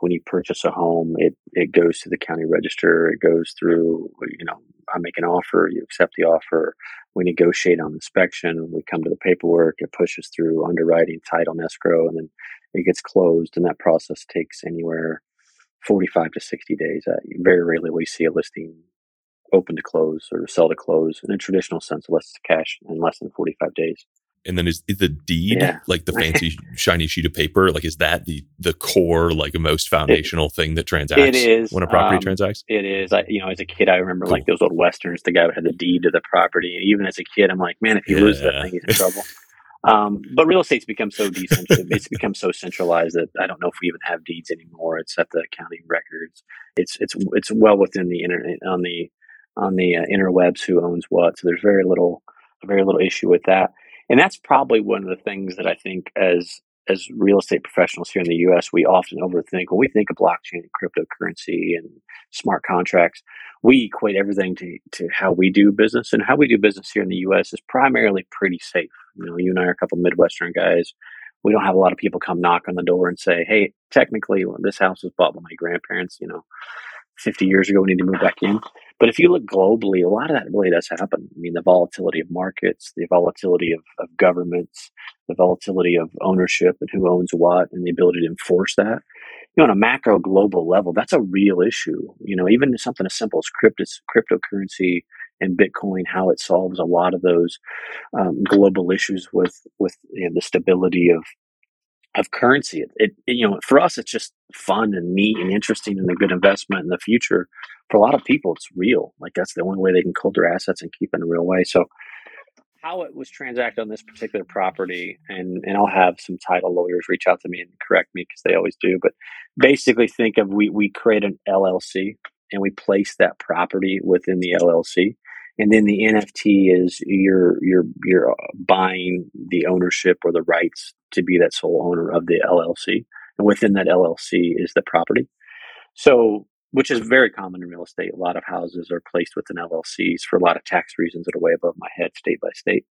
when you purchase a home, it, it goes to the county register. It goes through, you know, I make an offer, you accept the offer. We negotiate on inspection. We come to the paperwork. It pushes through underwriting, title, and escrow, and then it gets closed. And that process takes anywhere 45 to 60 days. Uh, very rarely we see a listing open to close or sell to close in a traditional sense, it's cash in less than 45 days and then is, is the deed yeah. like the fancy shiny sheet of paper like is that the the core like most foundational it, thing that transacts it is when a property um, transacts it is I, you know as a kid i remember cool. like those old westerns the guy who had the deed to the property and even as a kid i'm like man if you yeah. lose that thing he's in trouble um, but real estate's become so decentralized it's become so centralized that i don't know if we even have deeds anymore it's at the county records it's it's it's well within the internet on the on the uh, interwebs who owns what. So there's very little, very little issue with that. And that's probably one of the things that I think as as real estate professionals here in the US, we often overthink when we think of blockchain and cryptocurrency and smart contracts, we equate everything to, to how we do business. And how we do business here in the US is primarily pretty safe. You know, you and I are a couple Midwestern guys. We don't have a lot of people come knock on the door and say, Hey, technically this house was bought by my grandparents, you know, 50 years ago, we need to move back in. But if you look globally, a lot of that really does happen. I mean, the volatility of markets, the volatility of, of governments, the volatility of ownership and who owns what, and the ability to enforce that. You know, on a macro global level, that's a real issue. You know, even something as simple as crypto, cryptocurrency and Bitcoin, how it solves a lot of those um, global issues with with you know, the stability of of currency. It, it, you know, for us, it's just fun and neat and interesting and a good investment in the future. For a lot of people, it's real. Like that's the only way they can hold their assets and keep in a real way. So, how it was transacted on this particular property, and and I'll have some title lawyers reach out to me and correct me because they always do. But basically, think of we we create an LLC and we place that property within the LLC and then the NFT is you're you're you're uh, buying the ownership or the rights to be that sole owner of the LLC, and within that LLC is the property. So, which is very common in real estate. A lot of houses are placed within LLCs for a lot of tax reasons that are way above my head, state by state.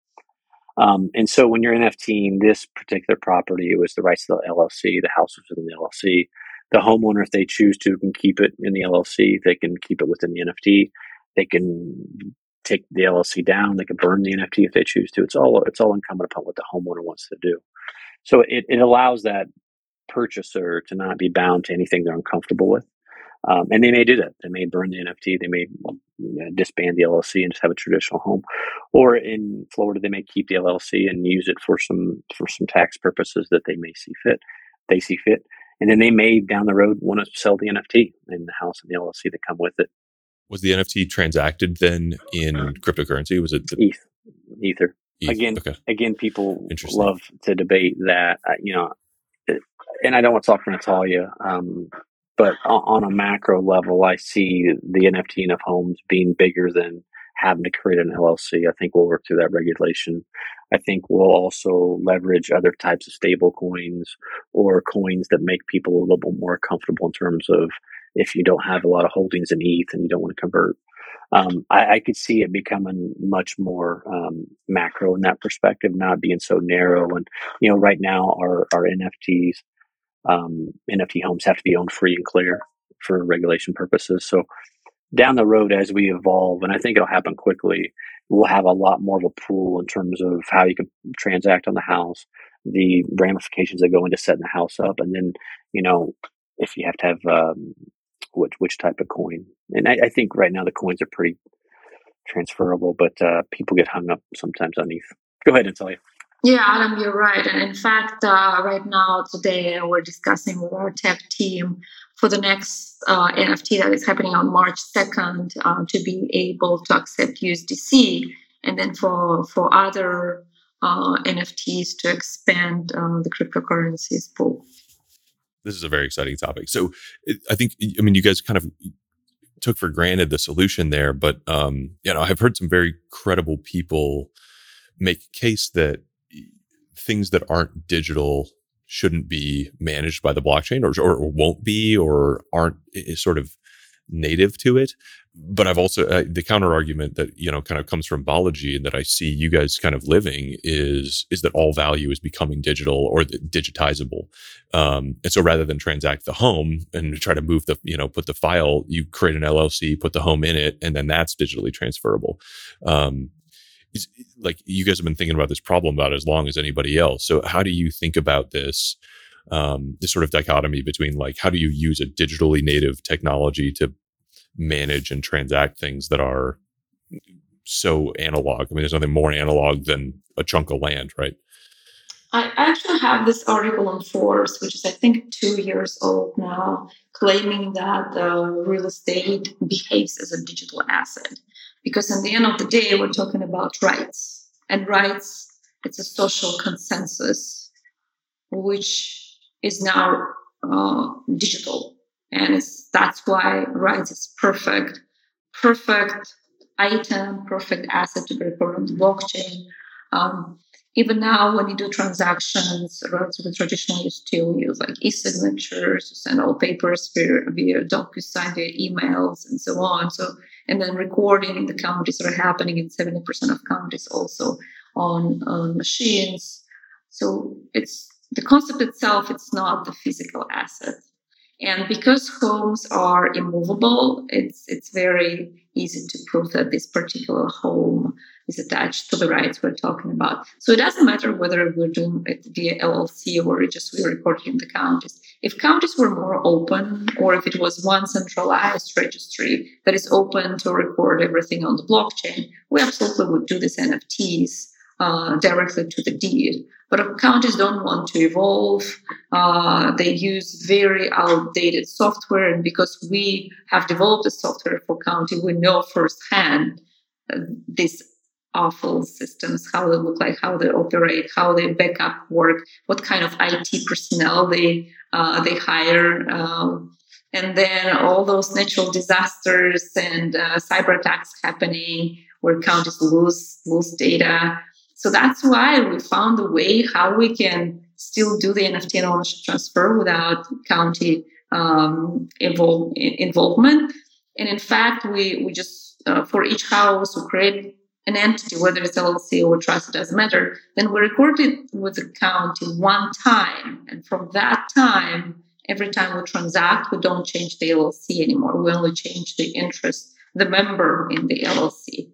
Um, and so, when you're NFTing this particular property, it was the rights of the LLC. The house was within the LLC. The homeowner, if they choose to, can keep it in the LLC. They can keep it within the NFT. They can take the LLC down. They can burn the NFT if they choose to. It's all it's all incumbent upon what the homeowner wants to do. So it, it allows that purchaser to not be bound to anything they're uncomfortable with. Um, and they may do that. They may burn the NFT. They may disband the LLC and just have a traditional home. Or in Florida, they may keep the LLC and use it for some for some tax purposes that they may see fit. They see fit, and then they may down the road want to sell the NFT and the house and the LLC that come with it was the NFT transacted then in cryptocurrency? Was it the- ETH, Ether? ETH. Again, okay. again, people love to debate that. Uh, you know, and I don't want to talk for Natalia, um, but on, on, a macro level, I see the NFT of homes being bigger than having to create an LLC. I think we'll work through that regulation. I think we'll also leverage other types of stable coins or coins that make people a little bit more comfortable in terms of if you don't have a lot of holdings in ETH and you don't want to convert. Um, I, I, could see it becoming much more um, macro in that perspective, not being so narrow. And you know, right now our our NFTs, um, NFT homes have to be owned free and clear for regulation purposes. So down the road, as we evolve, and I think it'll happen quickly, we'll have a lot more of a pool in terms of how you can transact on the house, the ramifications that go into setting the house up, and then you know if you have to have um, which which type of coin. And I, I think right now the coins are pretty transferable, but uh, people get hung up sometimes on ETH. Go ahead and tell you. Yeah, Adam, you're right. And in fact, uh, right now, today, we're discussing with our tech team for the next uh, NFT that is happening on March 2nd uh, to be able to accept USDC and then for, for other uh, NFTs to expand uh, the cryptocurrencies pool this is a very exciting topic. So I think, I mean, you guys kind of took for granted the solution there, but, um, you know, I've heard some very credible people make case that things that aren't digital shouldn't be managed by the blockchain or, or, or won't be or aren't sort of native to it but I've also uh, the counter argument that you know kind of comes from Balaji and that I see you guys kind of living is is that all value is becoming digital or digitizable, um, and so rather than transact the home and try to move the you know put the file, you create an LLC, put the home in it, and then that's digitally transferable. Um, like you guys have been thinking about this problem about as long as anybody else. So how do you think about this? Um, this sort of dichotomy between like how do you use a digitally native technology to manage and transact things that are so analog. I mean, there's nothing more analog than a chunk of land, right? I actually have this article on Forbes, which is I think two years old now, claiming that uh, real estate behaves as a digital asset. Because in the end of the day, we're talking about rights, and rights it's a social consensus, which is now uh, digital and that's why rights is perfect perfect item, perfect asset to be recorded on the blockchain. Um, even now, when you do transactions relatively traditional, you still use like e-signatures, you send all papers via, via DocuSign, via emails, and so on. So, and then recording in the counties are happening in 70% of counties also on, on machines. So it's the concept itself, it's not the physical asset. And because homes are immovable, it's it's very easy to prove that this particular home is attached to the rights we're talking about. So it doesn't matter whether we're doing it via LLC or just we're recording in the counties. If counties were more open, or if it was one centralized registry that is open to record everything on the blockchain, we absolutely would do these NFTs uh, directly to the deed. But counties don't want to evolve. Uh, they use very outdated software, and because we have developed the software for county, we know firsthand uh, these awful systems, how they look like, how they operate, how they backup work, what kind of IT personnel they uh, they hire. Um, and then all those natural disasters and uh, cyber attacks happening where counties lose lose data so that's why we found a way how we can still do the NFT and ownership transfer without county um, involve, involvement. And in fact, we, we just, uh, for each house, we create an entity, whether it's LLC or trust, it doesn't matter. Then we record it with the county one time. And from that time, every time we transact, we don't change the LLC anymore. We only change the interest, the member in the LLC.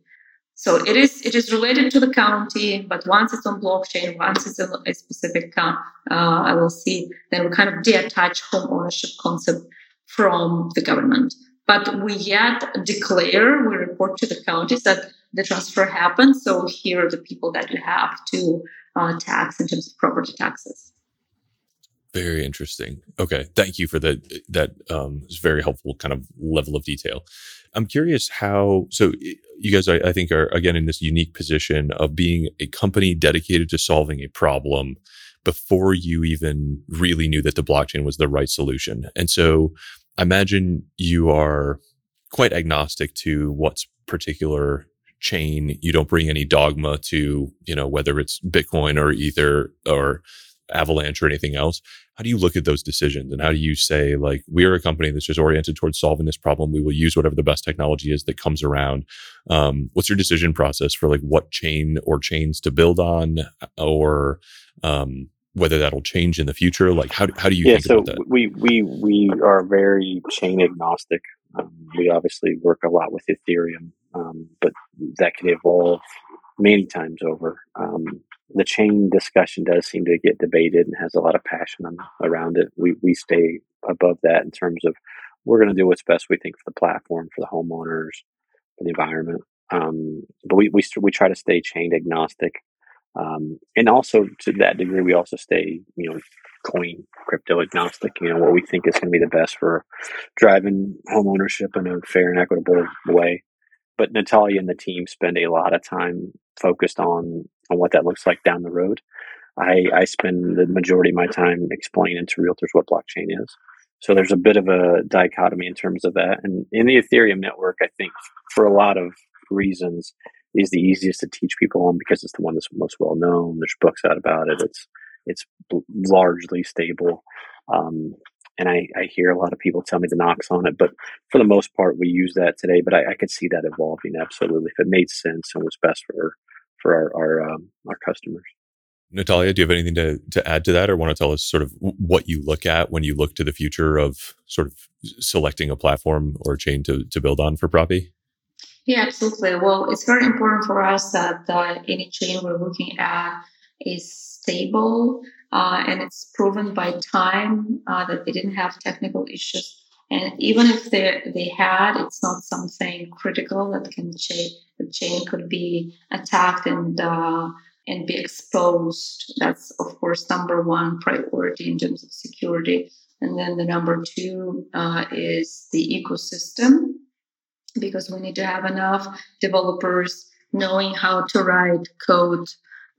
So it is it is related to the county, but once it's on blockchain, once it's a, a specific uh, see. then we kind of detach home ownership concept from the government. But we yet declare, we report to the counties that the transfer happened. So here are the people that you have to uh, tax in terms of property taxes. Very interesting. Okay, thank you for that. That um, is very helpful kind of level of detail. I'm curious how. So you guys, I, I think, are again in this unique position of being a company dedicated to solving a problem before you even really knew that the blockchain was the right solution. And so, I imagine you are quite agnostic to what's particular chain. You don't bring any dogma to, you know, whether it's Bitcoin or Ether or Avalanche or anything else. How do you look at those decisions and how do you say like we are a company that's just oriented towards solving this problem? We will use whatever the best technology is that comes around. Um, what's your decision process for like what chain or chains to build on, or um, whether that'll change in the future? Like how how do you yeah, think so about that? We we we are very chain agnostic. Um, we obviously work a lot with Ethereum, um, but that can evolve many times over. Um, the chain discussion does seem to get debated and has a lot of passion around it. We we stay above that in terms of we're going to do what's best we think for the platform, for the homeowners, for the environment. Um, but we we we try to stay chain agnostic, um, and also to that degree, we also stay you know coin crypto agnostic. You know what we think is going to be the best for driving homeownership in a fair and equitable way. But Natalia and the team spend a lot of time focused on on what that looks like down the road. I, I spend the majority of my time explaining to realtors what blockchain is. So there's a bit of a dichotomy in terms of that. And in the Ethereum network, I think for a lot of reasons, is the easiest to teach people on because it's the one that's most well known. There's books out about it. It's it's largely stable. Um, and I, I hear a lot of people tell me the knocks on it, but for the most part, we use that today. But I, I could see that evolving absolutely if it made sense and was best for for our our, um, our customers. Natalia, do you have anything to, to add to that or want to tell us sort of what you look at when you look to the future of sort of selecting a platform or a chain to, to build on for Propy? Yeah, absolutely. Well, it's very important for us that uh, any chain we're looking at is stable uh, and it's proven by time uh, that they didn't have technical issues. And even if they, they had, it's not something critical that can change the chain could be attacked and uh, and be exposed. That's of course number one priority in terms of security. And then the number two uh, is the ecosystem, because we need to have enough developers knowing how to write code,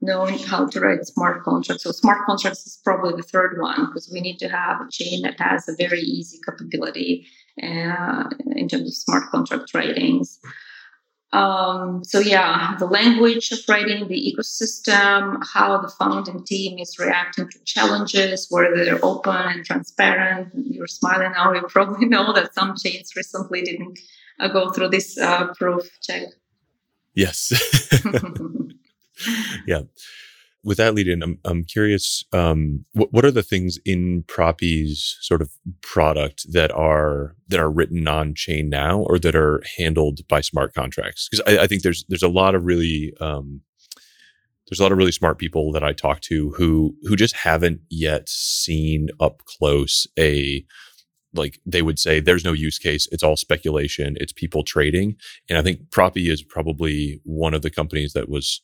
knowing how to write smart contracts. So smart contracts is probably the third one because we need to have a chain that has a very easy capability uh, in terms of smart contract writings. Um, so yeah, the language of writing, the ecosystem, how the founding team is reacting to challenges, whether they're open and transparent. You're smiling now. You probably know that some chains recently didn't uh, go through this uh, proof check. Yes. yeah. With that lead in, I'm, I'm curious, um, what, what are the things in Propy's sort of product that are, that are written on chain now or that are handled by smart contracts? Cause I, I think there's, there's a lot of really, um, there's a lot of really smart people that I talk to who, who just haven't yet seen up close a, like they would say there's no use case. It's all speculation. It's people trading. And i think Propy is probably one of the companies that was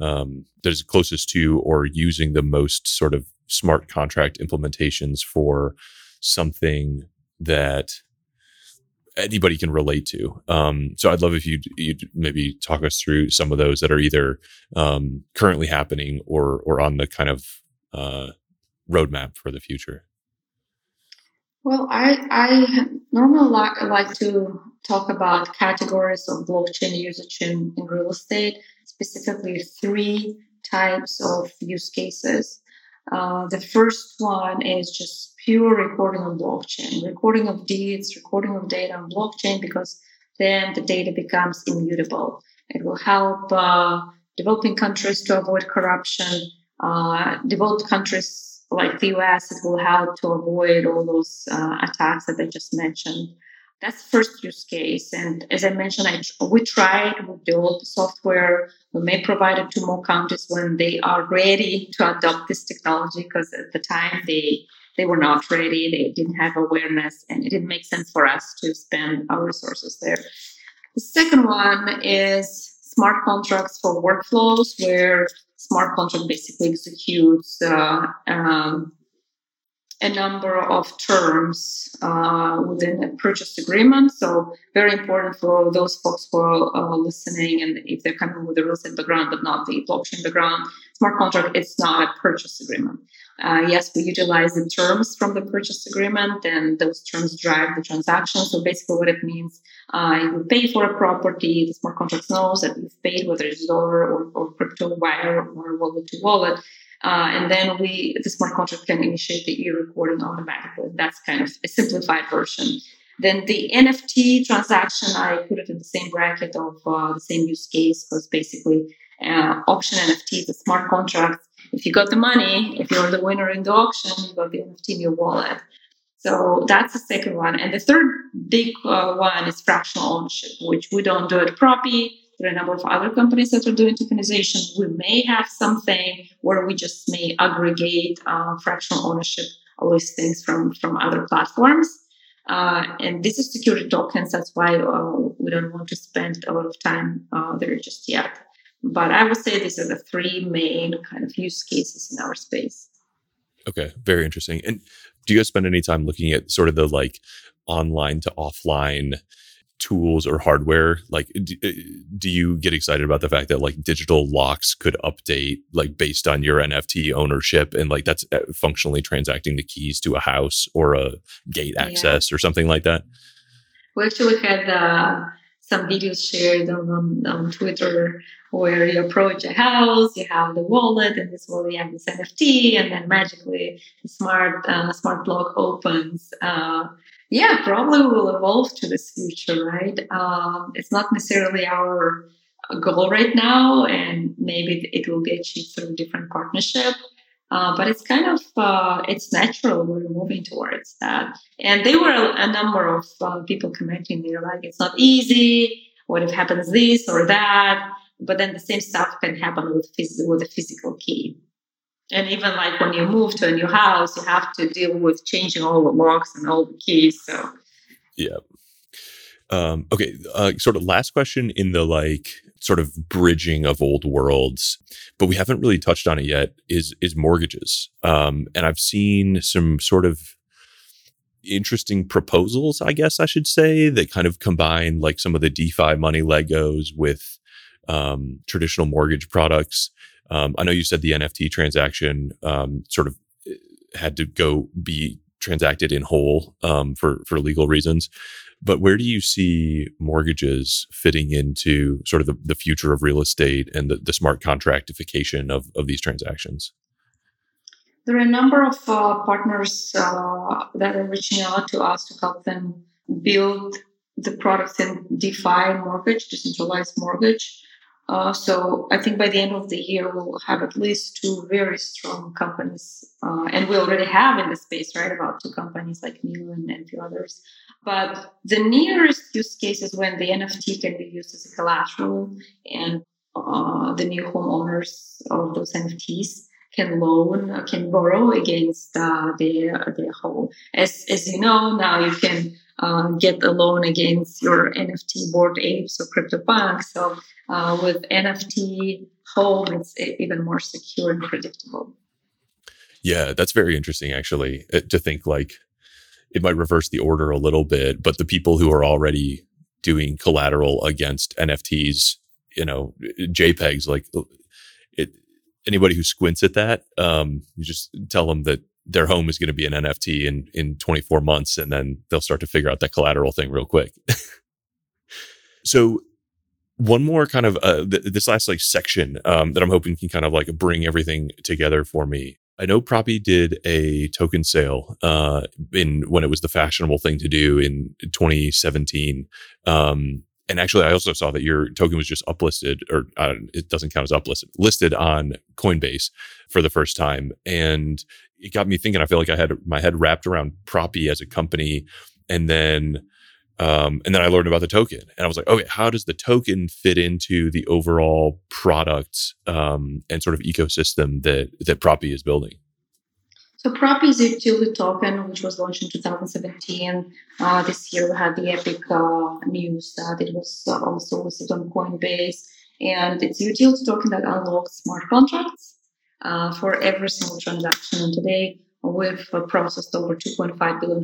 um, that is closest to or using the most sort of smart contract implementations for something that anybody can relate to. Um, so I'd love if you'd, you'd, maybe talk us through some of those that are either um, currently happening or or on the kind of uh, roadmap for the future. Well, I I normally like, like to talk about categories of blockchain usage in, in real estate specifically three types of use cases. Uh, the first one is just pure recording on blockchain, recording of deeds, recording of data on blockchain, because then the data becomes immutable. It will help uh, developing countries to avoid corruption. Uh, developed countries like the US, it will help to avoid all those uh, attacks that I just mentioned. That's first use case. And as I mentioned, I, we tried the old software. We may provide it to more countries when they are ready to adopt this technology because at the time they they were not ready. They didn't have awareness, and it didn't make sense for us to spend our resources there. The second one is smart contracts for workflows, where smart contract basically executes uh, um, a number of terms uh, within a purchase agreement. So very important for those folks who are uh, listening and if they're coming with a real estate background but not the blockchain background, smart contract it's not a purchase agreement. Uh, yes, we utilize the terms from the purchase agreement, and those terms drive the transaction. So basically, what it means, uh, you pay for a property. The smart contract knows that you've paid, whether it's dollar or, or crypto wire or wallet to wallet. Uh, and then we, the smart contract can initiate the e-recording automatically. That's kind of a simplified version. Then the NFT transaction, I put it in the same bracket of uh, the same use case because basically uh, auction NFT, the smart contracts. If you got the money, if you're the winner in the auction, you got the NFT in your wallet. So that's the second one. And the third big uh, one is fractional ownership, which we don't do at Propy there are a number of other companies that are doing tokenization. We may have something where we just may aggregate uh, fractional ownership listings from, from other platforms. Uh, and this is security tokens. That's why uh, we don't want to spend a lot of time uh, there just yet. But I would say these are the three main kind of use cases in our space. Okay, very interesting. And do you guys spend any time looking at sort of the like online to offline tools or hardware like do, uh, do, you get excited about the fact that like digital locks could update like based on your nft ownership and like that's uh, functionally transacting the keys to a house or a gate access yeah. or something like that we actually had uh, some videos shared on, on, on, twitter where you approach a house you have the wallet and this wallet you have this nft and then magically the smart uh, smart lock opens uh, yeah, probably we will evolve to this future, right? Um, it's not necessarily our goal right now, and maybe it will be achieved through different partnership. Uh, but it's kind of uh, it's natural. We're moving towards that. And there were a, a number of uh, people commenting they're like it's not easy. What if happens this or that? But then the same stuff can happen with phys- with a physical key and even like when you move to a new house, you have to deal with changing all the locks and all the keys. So, yeah. Um, okay. Uh, sort of last question in the like sort of bridging of old worlds, but we haven't really touched on it yet. Is is mortgages? Um, and I've seen some sort of interesting proposals, I guess I should say, that kind of combine like some of the DeFi money Legos with um, traditional mortgage products. Um, I know you said the NFT transaction um, sort of eh, had to go be transacted in whole um, for for legal reasons. But where do you see mortgages fitting into sort of the, the future of real estate and the, the smart contractification of, of these transactions? There are a number of uh, partners uh, that are reaching out to us to help them build the products in DeFi mortgage, decentralized mortgage. Uh, so I think by the end of the year, we'll have at least two very strong companies. Uh, and we already have in the space, right? About two companies like Milo and, and a few others. But the nearest use case is when the NFT can be used as a collateral and uh, the new homeowners of those NFTs can loan, can borrow against uh, their, their home. As, as you know, now you can uh, get a loan against your NFT Bored Apes or CryptoPunk. So uh, with NFT home, it's even more secure and predictable. Yeah, that's very interesting, actually, uh, to think like it might reverse the order a little bit, but the people who are already doing collateral against NFTs, you know, JPEGs, like it, anybody who squints at that, um, you just tell them that their home is going to be an NFT in in 24 months, and then they'll start to figure out that collateral thing real quick. so, one more kind of uh, th- this last like section um, that I'm hoping can kind of like bring everything together for me. I know Propy did a token sale uh, in when it was the fashionable thing to do in 2017. Um, and actually, I also saw that your token was just uplisted, or uh, it doesn't count as uplisted, listed on Coinbase for the first time. And it got me thinking. I feel like I had my head wrapped around Propy as a company, and then um, and then I learned about the token, and I was like, okay, how does the token fit into the overall product um, and sort of ecosystem that that Propy is building? So Propy is a utility token which was launched in 2017. Uh, this year we had the epic uh, news that it was also listed on Coinbase, and it's a utility token that unlocks smart contracts uh, for every single transaction. And today we've uh, processed over $2.5 billion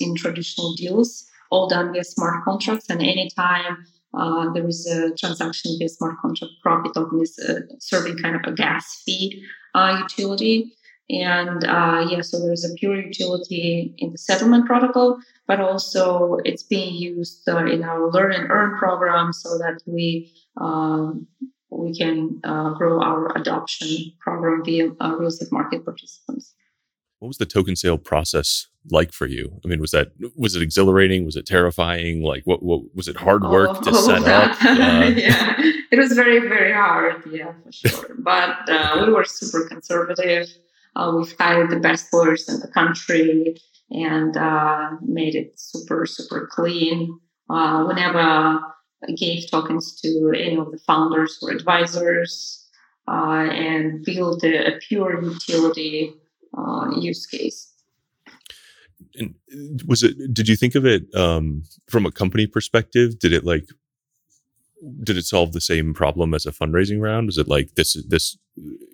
in traditional deals, all done via smart contracts. And anytime uh, there is a transaction via smart contract, Propy token is uh, serving kind of a gas fee uh, utility. And uh, yeah, so there's a pure utility in the settlement protocol, but also it's being used in our learn and earn program so that we um, we can uh, grow our adoption program via uh, real estate market participants. What was the token sale process like for you? I mean, was that was it exhilarating? Was it terrifying? Like, what, what was it hard work oh, to set up? Uh, yeah, it was very very hard. Yeah, for sure. but uh, we were super conservative. Uh, we've hired the best lawyers in the country and uh, made it super super clean. whenever gave tokens to any of the founders or advisors uh, and build a, a pure utility uh, use case. And was it? Did you think of it um, from a company perspective? Did it like? Did it solve the same problem as a fundraising round? Was it like this? This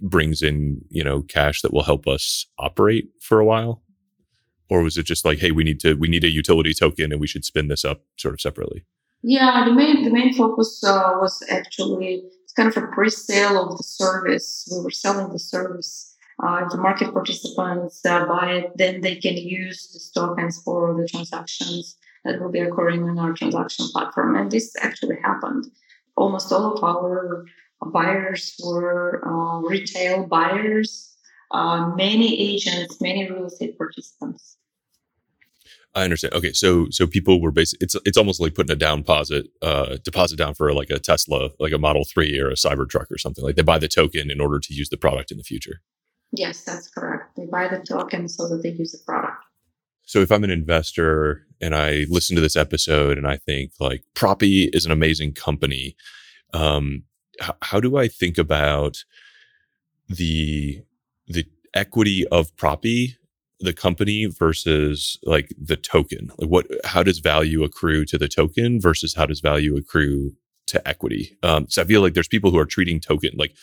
brings in you know cash that will help us operate for a while, or was it just like, hey, we need to we need a utility token and we should spin this up sort of separately? Yeah, the main the main focus uh, was actually it's kind of a pre-sale of the service. We were selling the service. Uh, if the market participants uh, buy it, then they can use the tokens for the transactions that will be occurring on our transaction platform. And this actually happened. Almost all of our buyers were uh, retail buyers, uh, many agents, many real estate participants. I understand. Okay, so so people were basically it's it's almost like putting a down deposit uh, deposit down for like a Tesla, like a Model Three or a Cybertruck or something. Like they buy the token in order to use the product in the future. Yes, that's correct. They buy the token so that they use the product. So if I'm an investor and I listen to this episode and I think like Propy is an amazing company, um, h- how do I think about the the equity of Propy the company versus like the token? Like what, how does value accrue to the token versus how does value accrue to equity? Um, so I feel like there's people who are treating token like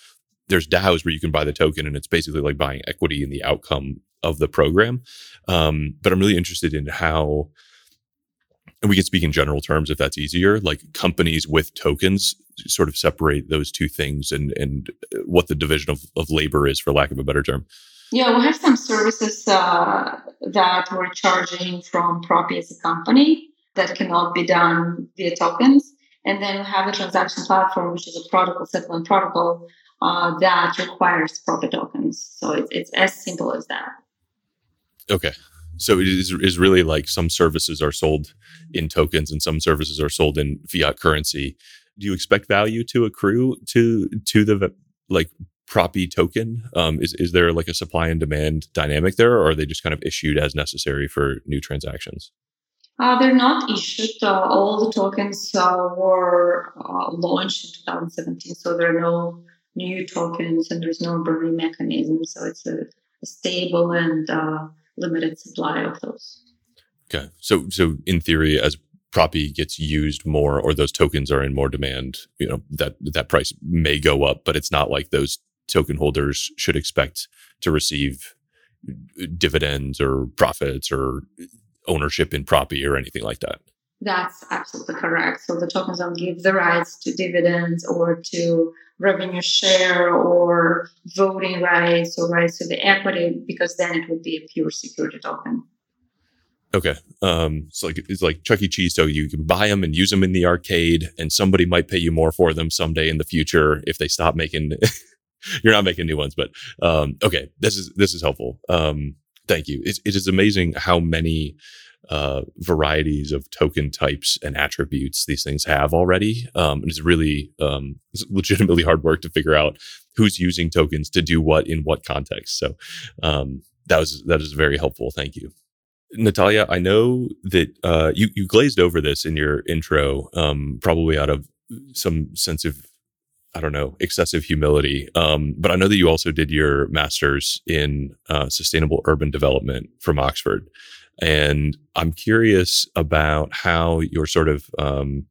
there's DAOs where you can buy the token and it's basically like buying equity in the outcome of the program. Um, but I'm really interested in how, and we can speak in general terms if that's easier, like companies with tokens sort of separate those two things and, and what the division of, of labor is, for lack of a better term. Yeah, we have some services uh, that we're charging from Propy as a company that cannot be done via tokens. And then we have a transaction platform, which is a protocol, settlement protocol, uh, that requires Propy tokens. So it's, it's as simple as that. Okay. So it is, is really like some services are sold in tokens and some services are sold in fiat currency. Do you expect value to accrue to to the like Propy token? Um, is is there like a supply and demand dynamic there, or are they just kind of issued as necessary for new transactions? Uh, they're not issued. Uh, all the tokens uh, were uh, launched in 2017, so there are no new tokens and there's no burning mechanism. So it's a, a stable and uh, limited supply of those. Okay, so so in theory, as Propy gets used more, or those tokens are in more demand, you know that that price may go up, but it's not like those token holders should expect to receive dividends or profits or ownership in Propy or anything like that. That's absolutely correct. So the tokens don't give the rights to dividends or to revenue share or voting rights or rights to the equity because then it would be a pure security token. Okay. Um, it's like it's like Chuck E. Cheese. So you can buy them and use them in the arcade, and somebody might pay you more for them someday in the future if they stop making. you're not making new ones, but um, okay. This is this is helpful. Um, thank you. It, it is amazing how many uh, varieties of token types and attributes these things have already. Um, and it's really um, it's legitimately hard work to figure out who's using tokens to do what in what context. So um, that was that is very helpful. Thank you. Natalia, I know that uh, you you glazed over this in your intro, um, probably out of some sense of I don't know excessive humility. Um, but I know that you also did your master's in uh, sustainable urban development from Oxford. And I'm curious about how your sort of um,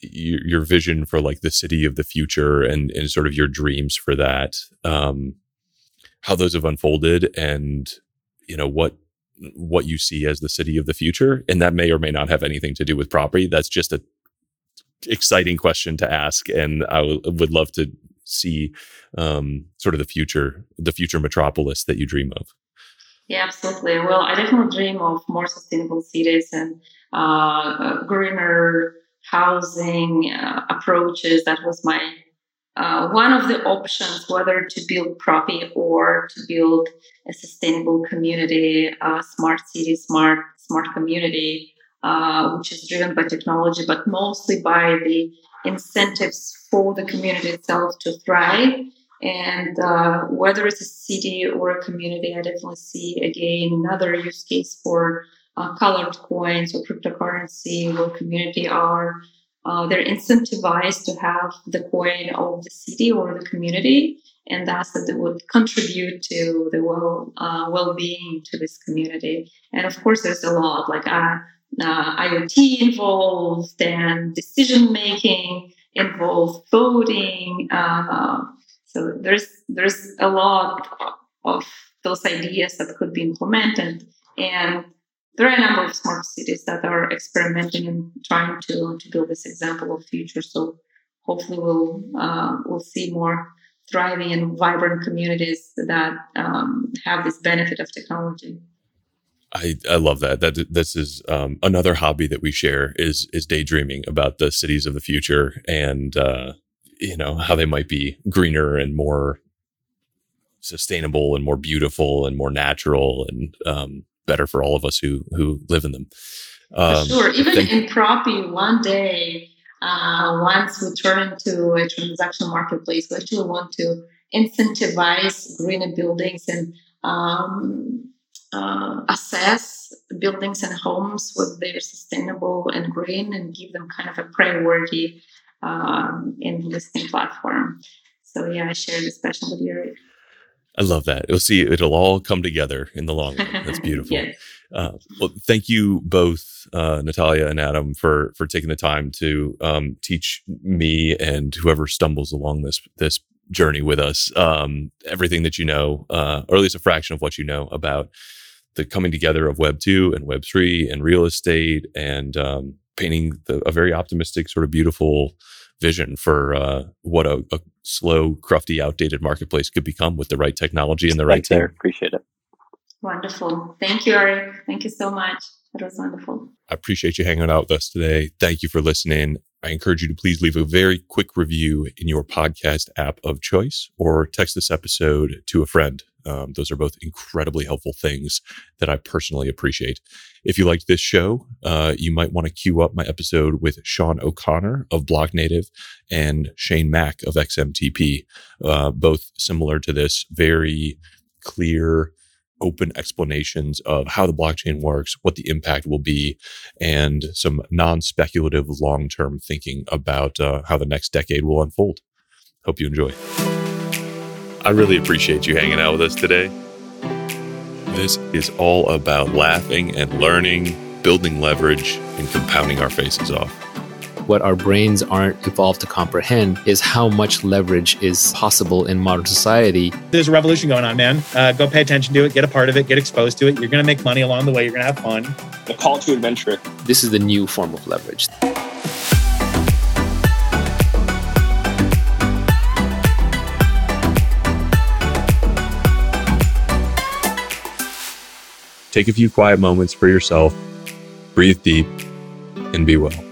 your, your, vision for like the city of the future and, and sort of your dreams for that, um, how those have unfolded, and you know what what you see as the city of the future, and that may or may not have anything to do with property. That's just a exciting question to ask, and I w- would love to see um, sort of the future, the future metropolis that you dream of. Yeah, absolutely. Well, I definitely dream of more sustainable cities and uh, greener housing uh, approaches. That was my uh, one of the options, whether to build property or to build a sustainable community, smart city, smart smart community, uh, which is driven by technology, but mostly by the incentives for the community itself to thrive and uh, whether it's a city or a community, I definitely see again another use case for uh, colored coins or cryptocurrency where community are uh, they're incentivized to have the coin of the city or the community, and that's that they would contribute to the well uh, well-being to this community. And of course, there's a lot like uh, uh, IoT involved and decision making involved, voting. So there's there's a lot of those ideas that could be implemented, and there are a number of smart cities that are experimenting and trying to to build this example of future. So hopefully we'll uh, we'll see more thriving and vibrant communities that um, have this benefit of technology. I, I love that. That this is um, another hobby that we share is is daydreaming about the cities of the future and uh, you know how they might be greener and more sustainable and more beautiful and more natural and um, better for all of us who who live in them. Um, sure. Even thank- in Propy, one day, uh, once we turn into a transaction marketplace, we actually want to incentivize greener buildings and um, uh, assess buildings and homes whether they're sustainable and green and give them kind of a priority um, in listing platform. So yeah, I share this passion with you. I love that. You'll see it'll all come together in the long run. That's beautiful. yes. uh, well, thank you both, uh, Natalia and Adam, for for taking the time to um, teach me and whoever stumbles along this this journey with us um, everything that you know, uh, or at least a fraction of what you know about the coming together of Web two and Web three and real estate and um, painting the, a very optimistic, sort of beautiful vision for uh, what a, a, slow, crufty, outdated marketplace could become with the right technology and the right Thanks, there. Appreciate it. Wonderful. Thank you, Eric. Thank you so much. It was wonderful. I appreciate you hanging out with us today. Thank you for listening. I encourage you to please leave a very quick review in your podcast app of choice or text this episode to a friend. Um, those are both incredibly helpful things that I personally appreciate. If you liked this show, uh, you might want to queue up my episode with Sean O'Connor of Block Native and Shane Mack of XMTP, uh, both similar to this, very clear, open explanations of how the blockchain works, what the impact will be, and some non speculative long term thinking about uh, how the next decade will unfold. Hope you enjoy. I really appreciate you hanging out with us today. This is all about laughing and learning, building leverage, and compounding our faces off. What our brains aren't evolved to comprehend is how much leverage is possible in modern society. There's a revolution going on, man. Uh, go pay attention to it, get a part of it, get exposed to it. You're going to make money along the way, you're going to have fun. The call to adventure. This is the new form of leverage. Take a few quiet moments for yourself, breathe deep, and be well.